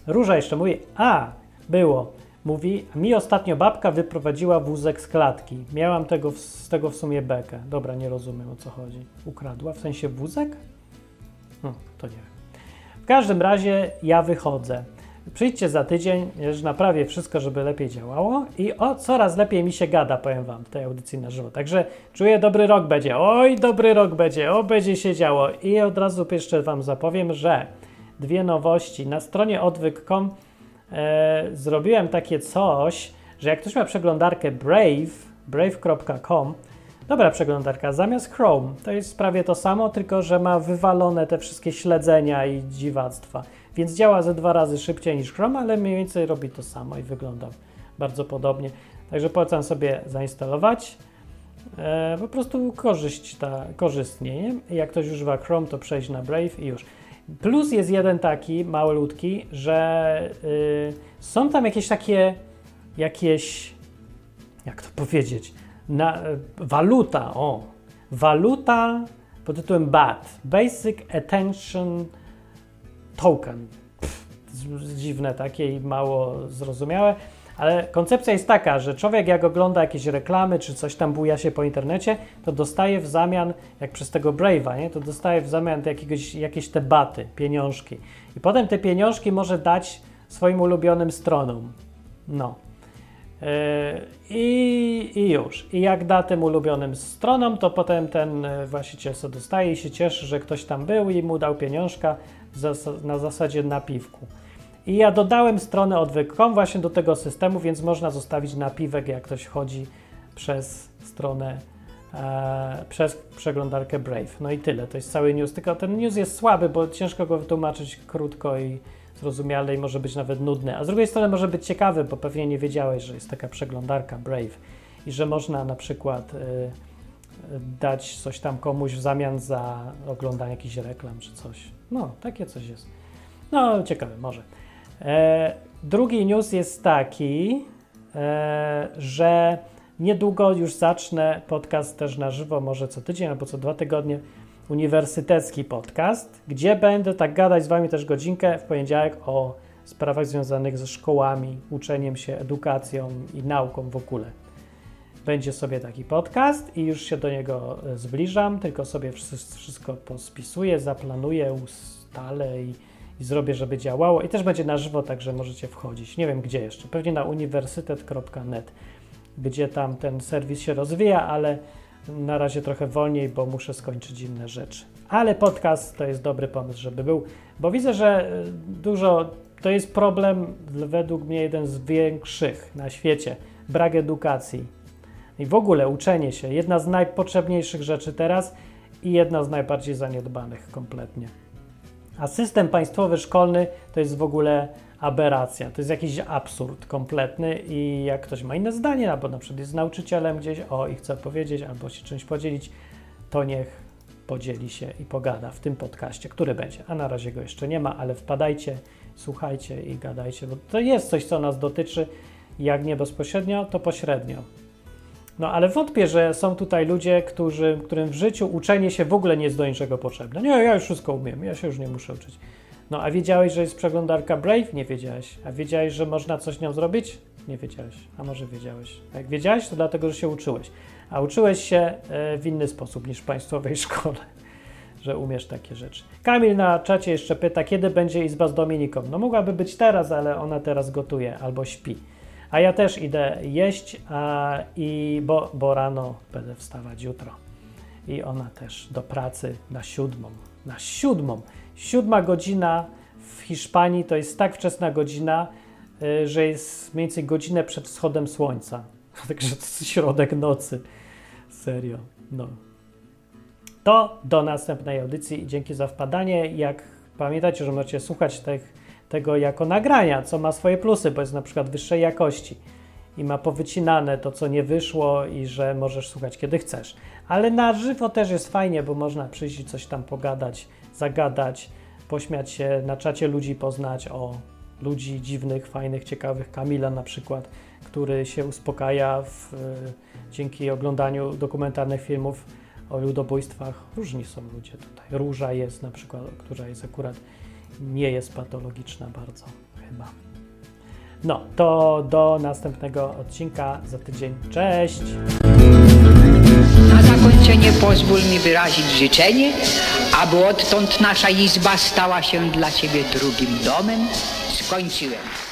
Róża jeszcze mówi, a, było. Mówi, mi ostatnio babka wyprowadziła wózek z klatki. Miałam tego, z tego w sumie bekę. Dobra, nie rozumiem o co chodzi. Ukradła? W sensie wózek? No, to nie wiem. W każdym razie ja wychodzę. Przyjdźcie za tydzień, już naprawię wszystko, żeby lepiej działało i o, coraz lepiej mi się gada, powiem wam, w tej audycji na żywo. Także czuję, dobry rok będzie. Oj, dobry rok będzie, o, będzie się działo. I od razu jeszcze wam zapowiem, że dwie nowości. Na stronie odwyk.com e, zrobiłem takie coś, że jak ktoś ma przeglądarkę Brave, brave.com, dobra przeglądarka, zamiast Chrome, to jest prawie to samo, tylko że ma wywalone te wszystkie śledzenia i dziwactwa. Więc działa ze dwa razy szybciej niż Chrome, ale mniej więcej robi to samo i wygląda bardzo podobnie. Także polecam sobie zainstalować. E, po prostu korzyść ta, korzystnie. Nie? Jak ktoś używa Chrome, to przejść na Brave i już. Plus jest jeden taki malutki, że y, są tam jakieś takie, jakieś, jak to powiedzieć, na, y, waluta, o, waluta pod tytułem BAT, Basic Attention Token. Pff, dziwne takie i mało zrozumiałe, ale koncepcja jest taka, że człowiek jak ogląda jakieś reklamy, czy coś tam buja się po internecie, to dostaje w zamian, jak przez tego Brave'a, nie, to dostaje w zamian jakiegoś, jakieś te baty, pieniążki. I potem te pieniążki może dać swoim ulubionym stronom. No. Yy, I, I już. I jak da tym ulubionym stronom, to potem ten e, właściciel sobie dostaje i się cieszy, że ktoś tam był i mu dał pieniążka na zasadzie napiwku. I ja dodałem stronę odwyk.com właśnie do tego systemu, więc można zostawić napiwek, jak ktoś chodzi przez stronę, e, przez przeglądarkę Brave. No i tyle, to jest cały news. Tylko ten news jest słaby, bo ciężko go wytłumaczyć krótko i zrozumiale i może być nawet nudny. A z drugiej strony może być ciekawy, bo pewnie nie wiedziałeś, że jest taka przeglądarka Brave i że można na przykład y, dać coś tam komuś w zamian za oglądanie jakichś reklam czy coś. No, takie coś jest. No, ciekawe, może. E, drugi news jest taki, e, że niedługo już zacznę podcast też na żywo, może co tydzień albo co dwa tygodnie, uniwersytecki podcast, gdzie będę tak gadać z Wami też godzinkę w poniedziałek o sprawach związanych ze szkołami, uczeniem się, edukacją i nauką w ogóle. Będzie sobie taki podcast i już się do niego e, zbliżam, tylko sobie wszystko pospisuję, zaplanuję, ustalę i i zrobię, żeby działało. I też będzie na żywo, także możecie wchodzić. Nie wiem gdzie jeszcze, pewnie na uniwersytet.net, gdzie tam ten serwis się rozwija, ale na razie trochę wolniej, bo muszę skończyć inne rzeczy. Ale podcast to jest dobry pomysł, żeby był, bo widzę, że e, dużo to jest problem, według mnie jeden z większych na świecie brak edukacji. I w ogóle uczenie się, jedna z najpotrzebniejszych rzeczy teraz i jedna z najbardziej zaniedbanych kompletnie. A system państwowy szkolny to jest w ogóle aberracja, to jest jakiś absurd kompletny i jak ktoś ma inne zdanie, albo na przykład jest nauczycielem gdzieś, o i chce powiedzieć, albo się czymś podzielić, to niech podzieli się i pogada w tym podcaście, który będzie. A na razie go jeszcze nie ma, ale wpadajcie, słuchajcie i gadajcie, bo to jest coś, co nas dotyczy, jak nie bezpośrednio, to pośrednio. No ale wątpię, że są tutaj ludzie, którzy, którym w życiu uczenie się w ogóle nie jest do niczego potrzebne. Nie, ja już wszystko umiem, ja się już nie muszę uczyć. No a wiedziałeś, że jest przeglądarka Brave? Nie wiedziałeś. A wiedziałeś, że można coś nią zrobić? Nie wiedziałeś. A może wiedziałeś. A jak wiedziałeś, to dlatego, że się uczyłeś. A uczyłeś się e, w inny sposób niż w państwowej szkole. że umiesz takie rzeczy. Kamil na czacie jeszcze pyta, kiedy będzie izba z Dominiką. No mogłaby być teraz, ale ona teraz gotuje albo śpi. A ja też idę jeść, a, i bo, bo rano będę wstawać jutro. I ona też do pracy na siódmą. Na siódmą. Siódma godzina w Hiszpanii to jest tak wczesna godzina, y, że jest mniej więcej godzinę przed wschodem słońca. Także to jest środek nocy. Serio. No. To do następnej audycji dzięki za wpadanie. Jak pamiętajcie, że możecie słuchać tych, tego jako nagrania, co ma swoje plusy, bo jest na przykład wyższej jakości i ma powycinane to, co nie wyszło i że możesz słuchać kiedy chcesz. Ale na żywo też jest fajnie, bo można przyjść i coś tam pogadać, zagadać, pośmiać się, na czacie ludzi poznać, o ludzi dziwnych, fajnych, ciekawych, Kamila na przykład, który się uspokaja w, dzięki oglądaniu dokumentalnych filmów o ludobójstwach. Różni są ludzie tutaj. Róża jest na przykład, która jest akurat nie jest patologiczna bardzo chyba. No, to do następnego odcinka za tydzień. Cześć! Na zakończenie pozwól mi wyrazić życzenie, aby odtąd nasza izba stała się dla Ciebie drugim domem. Skończyłem.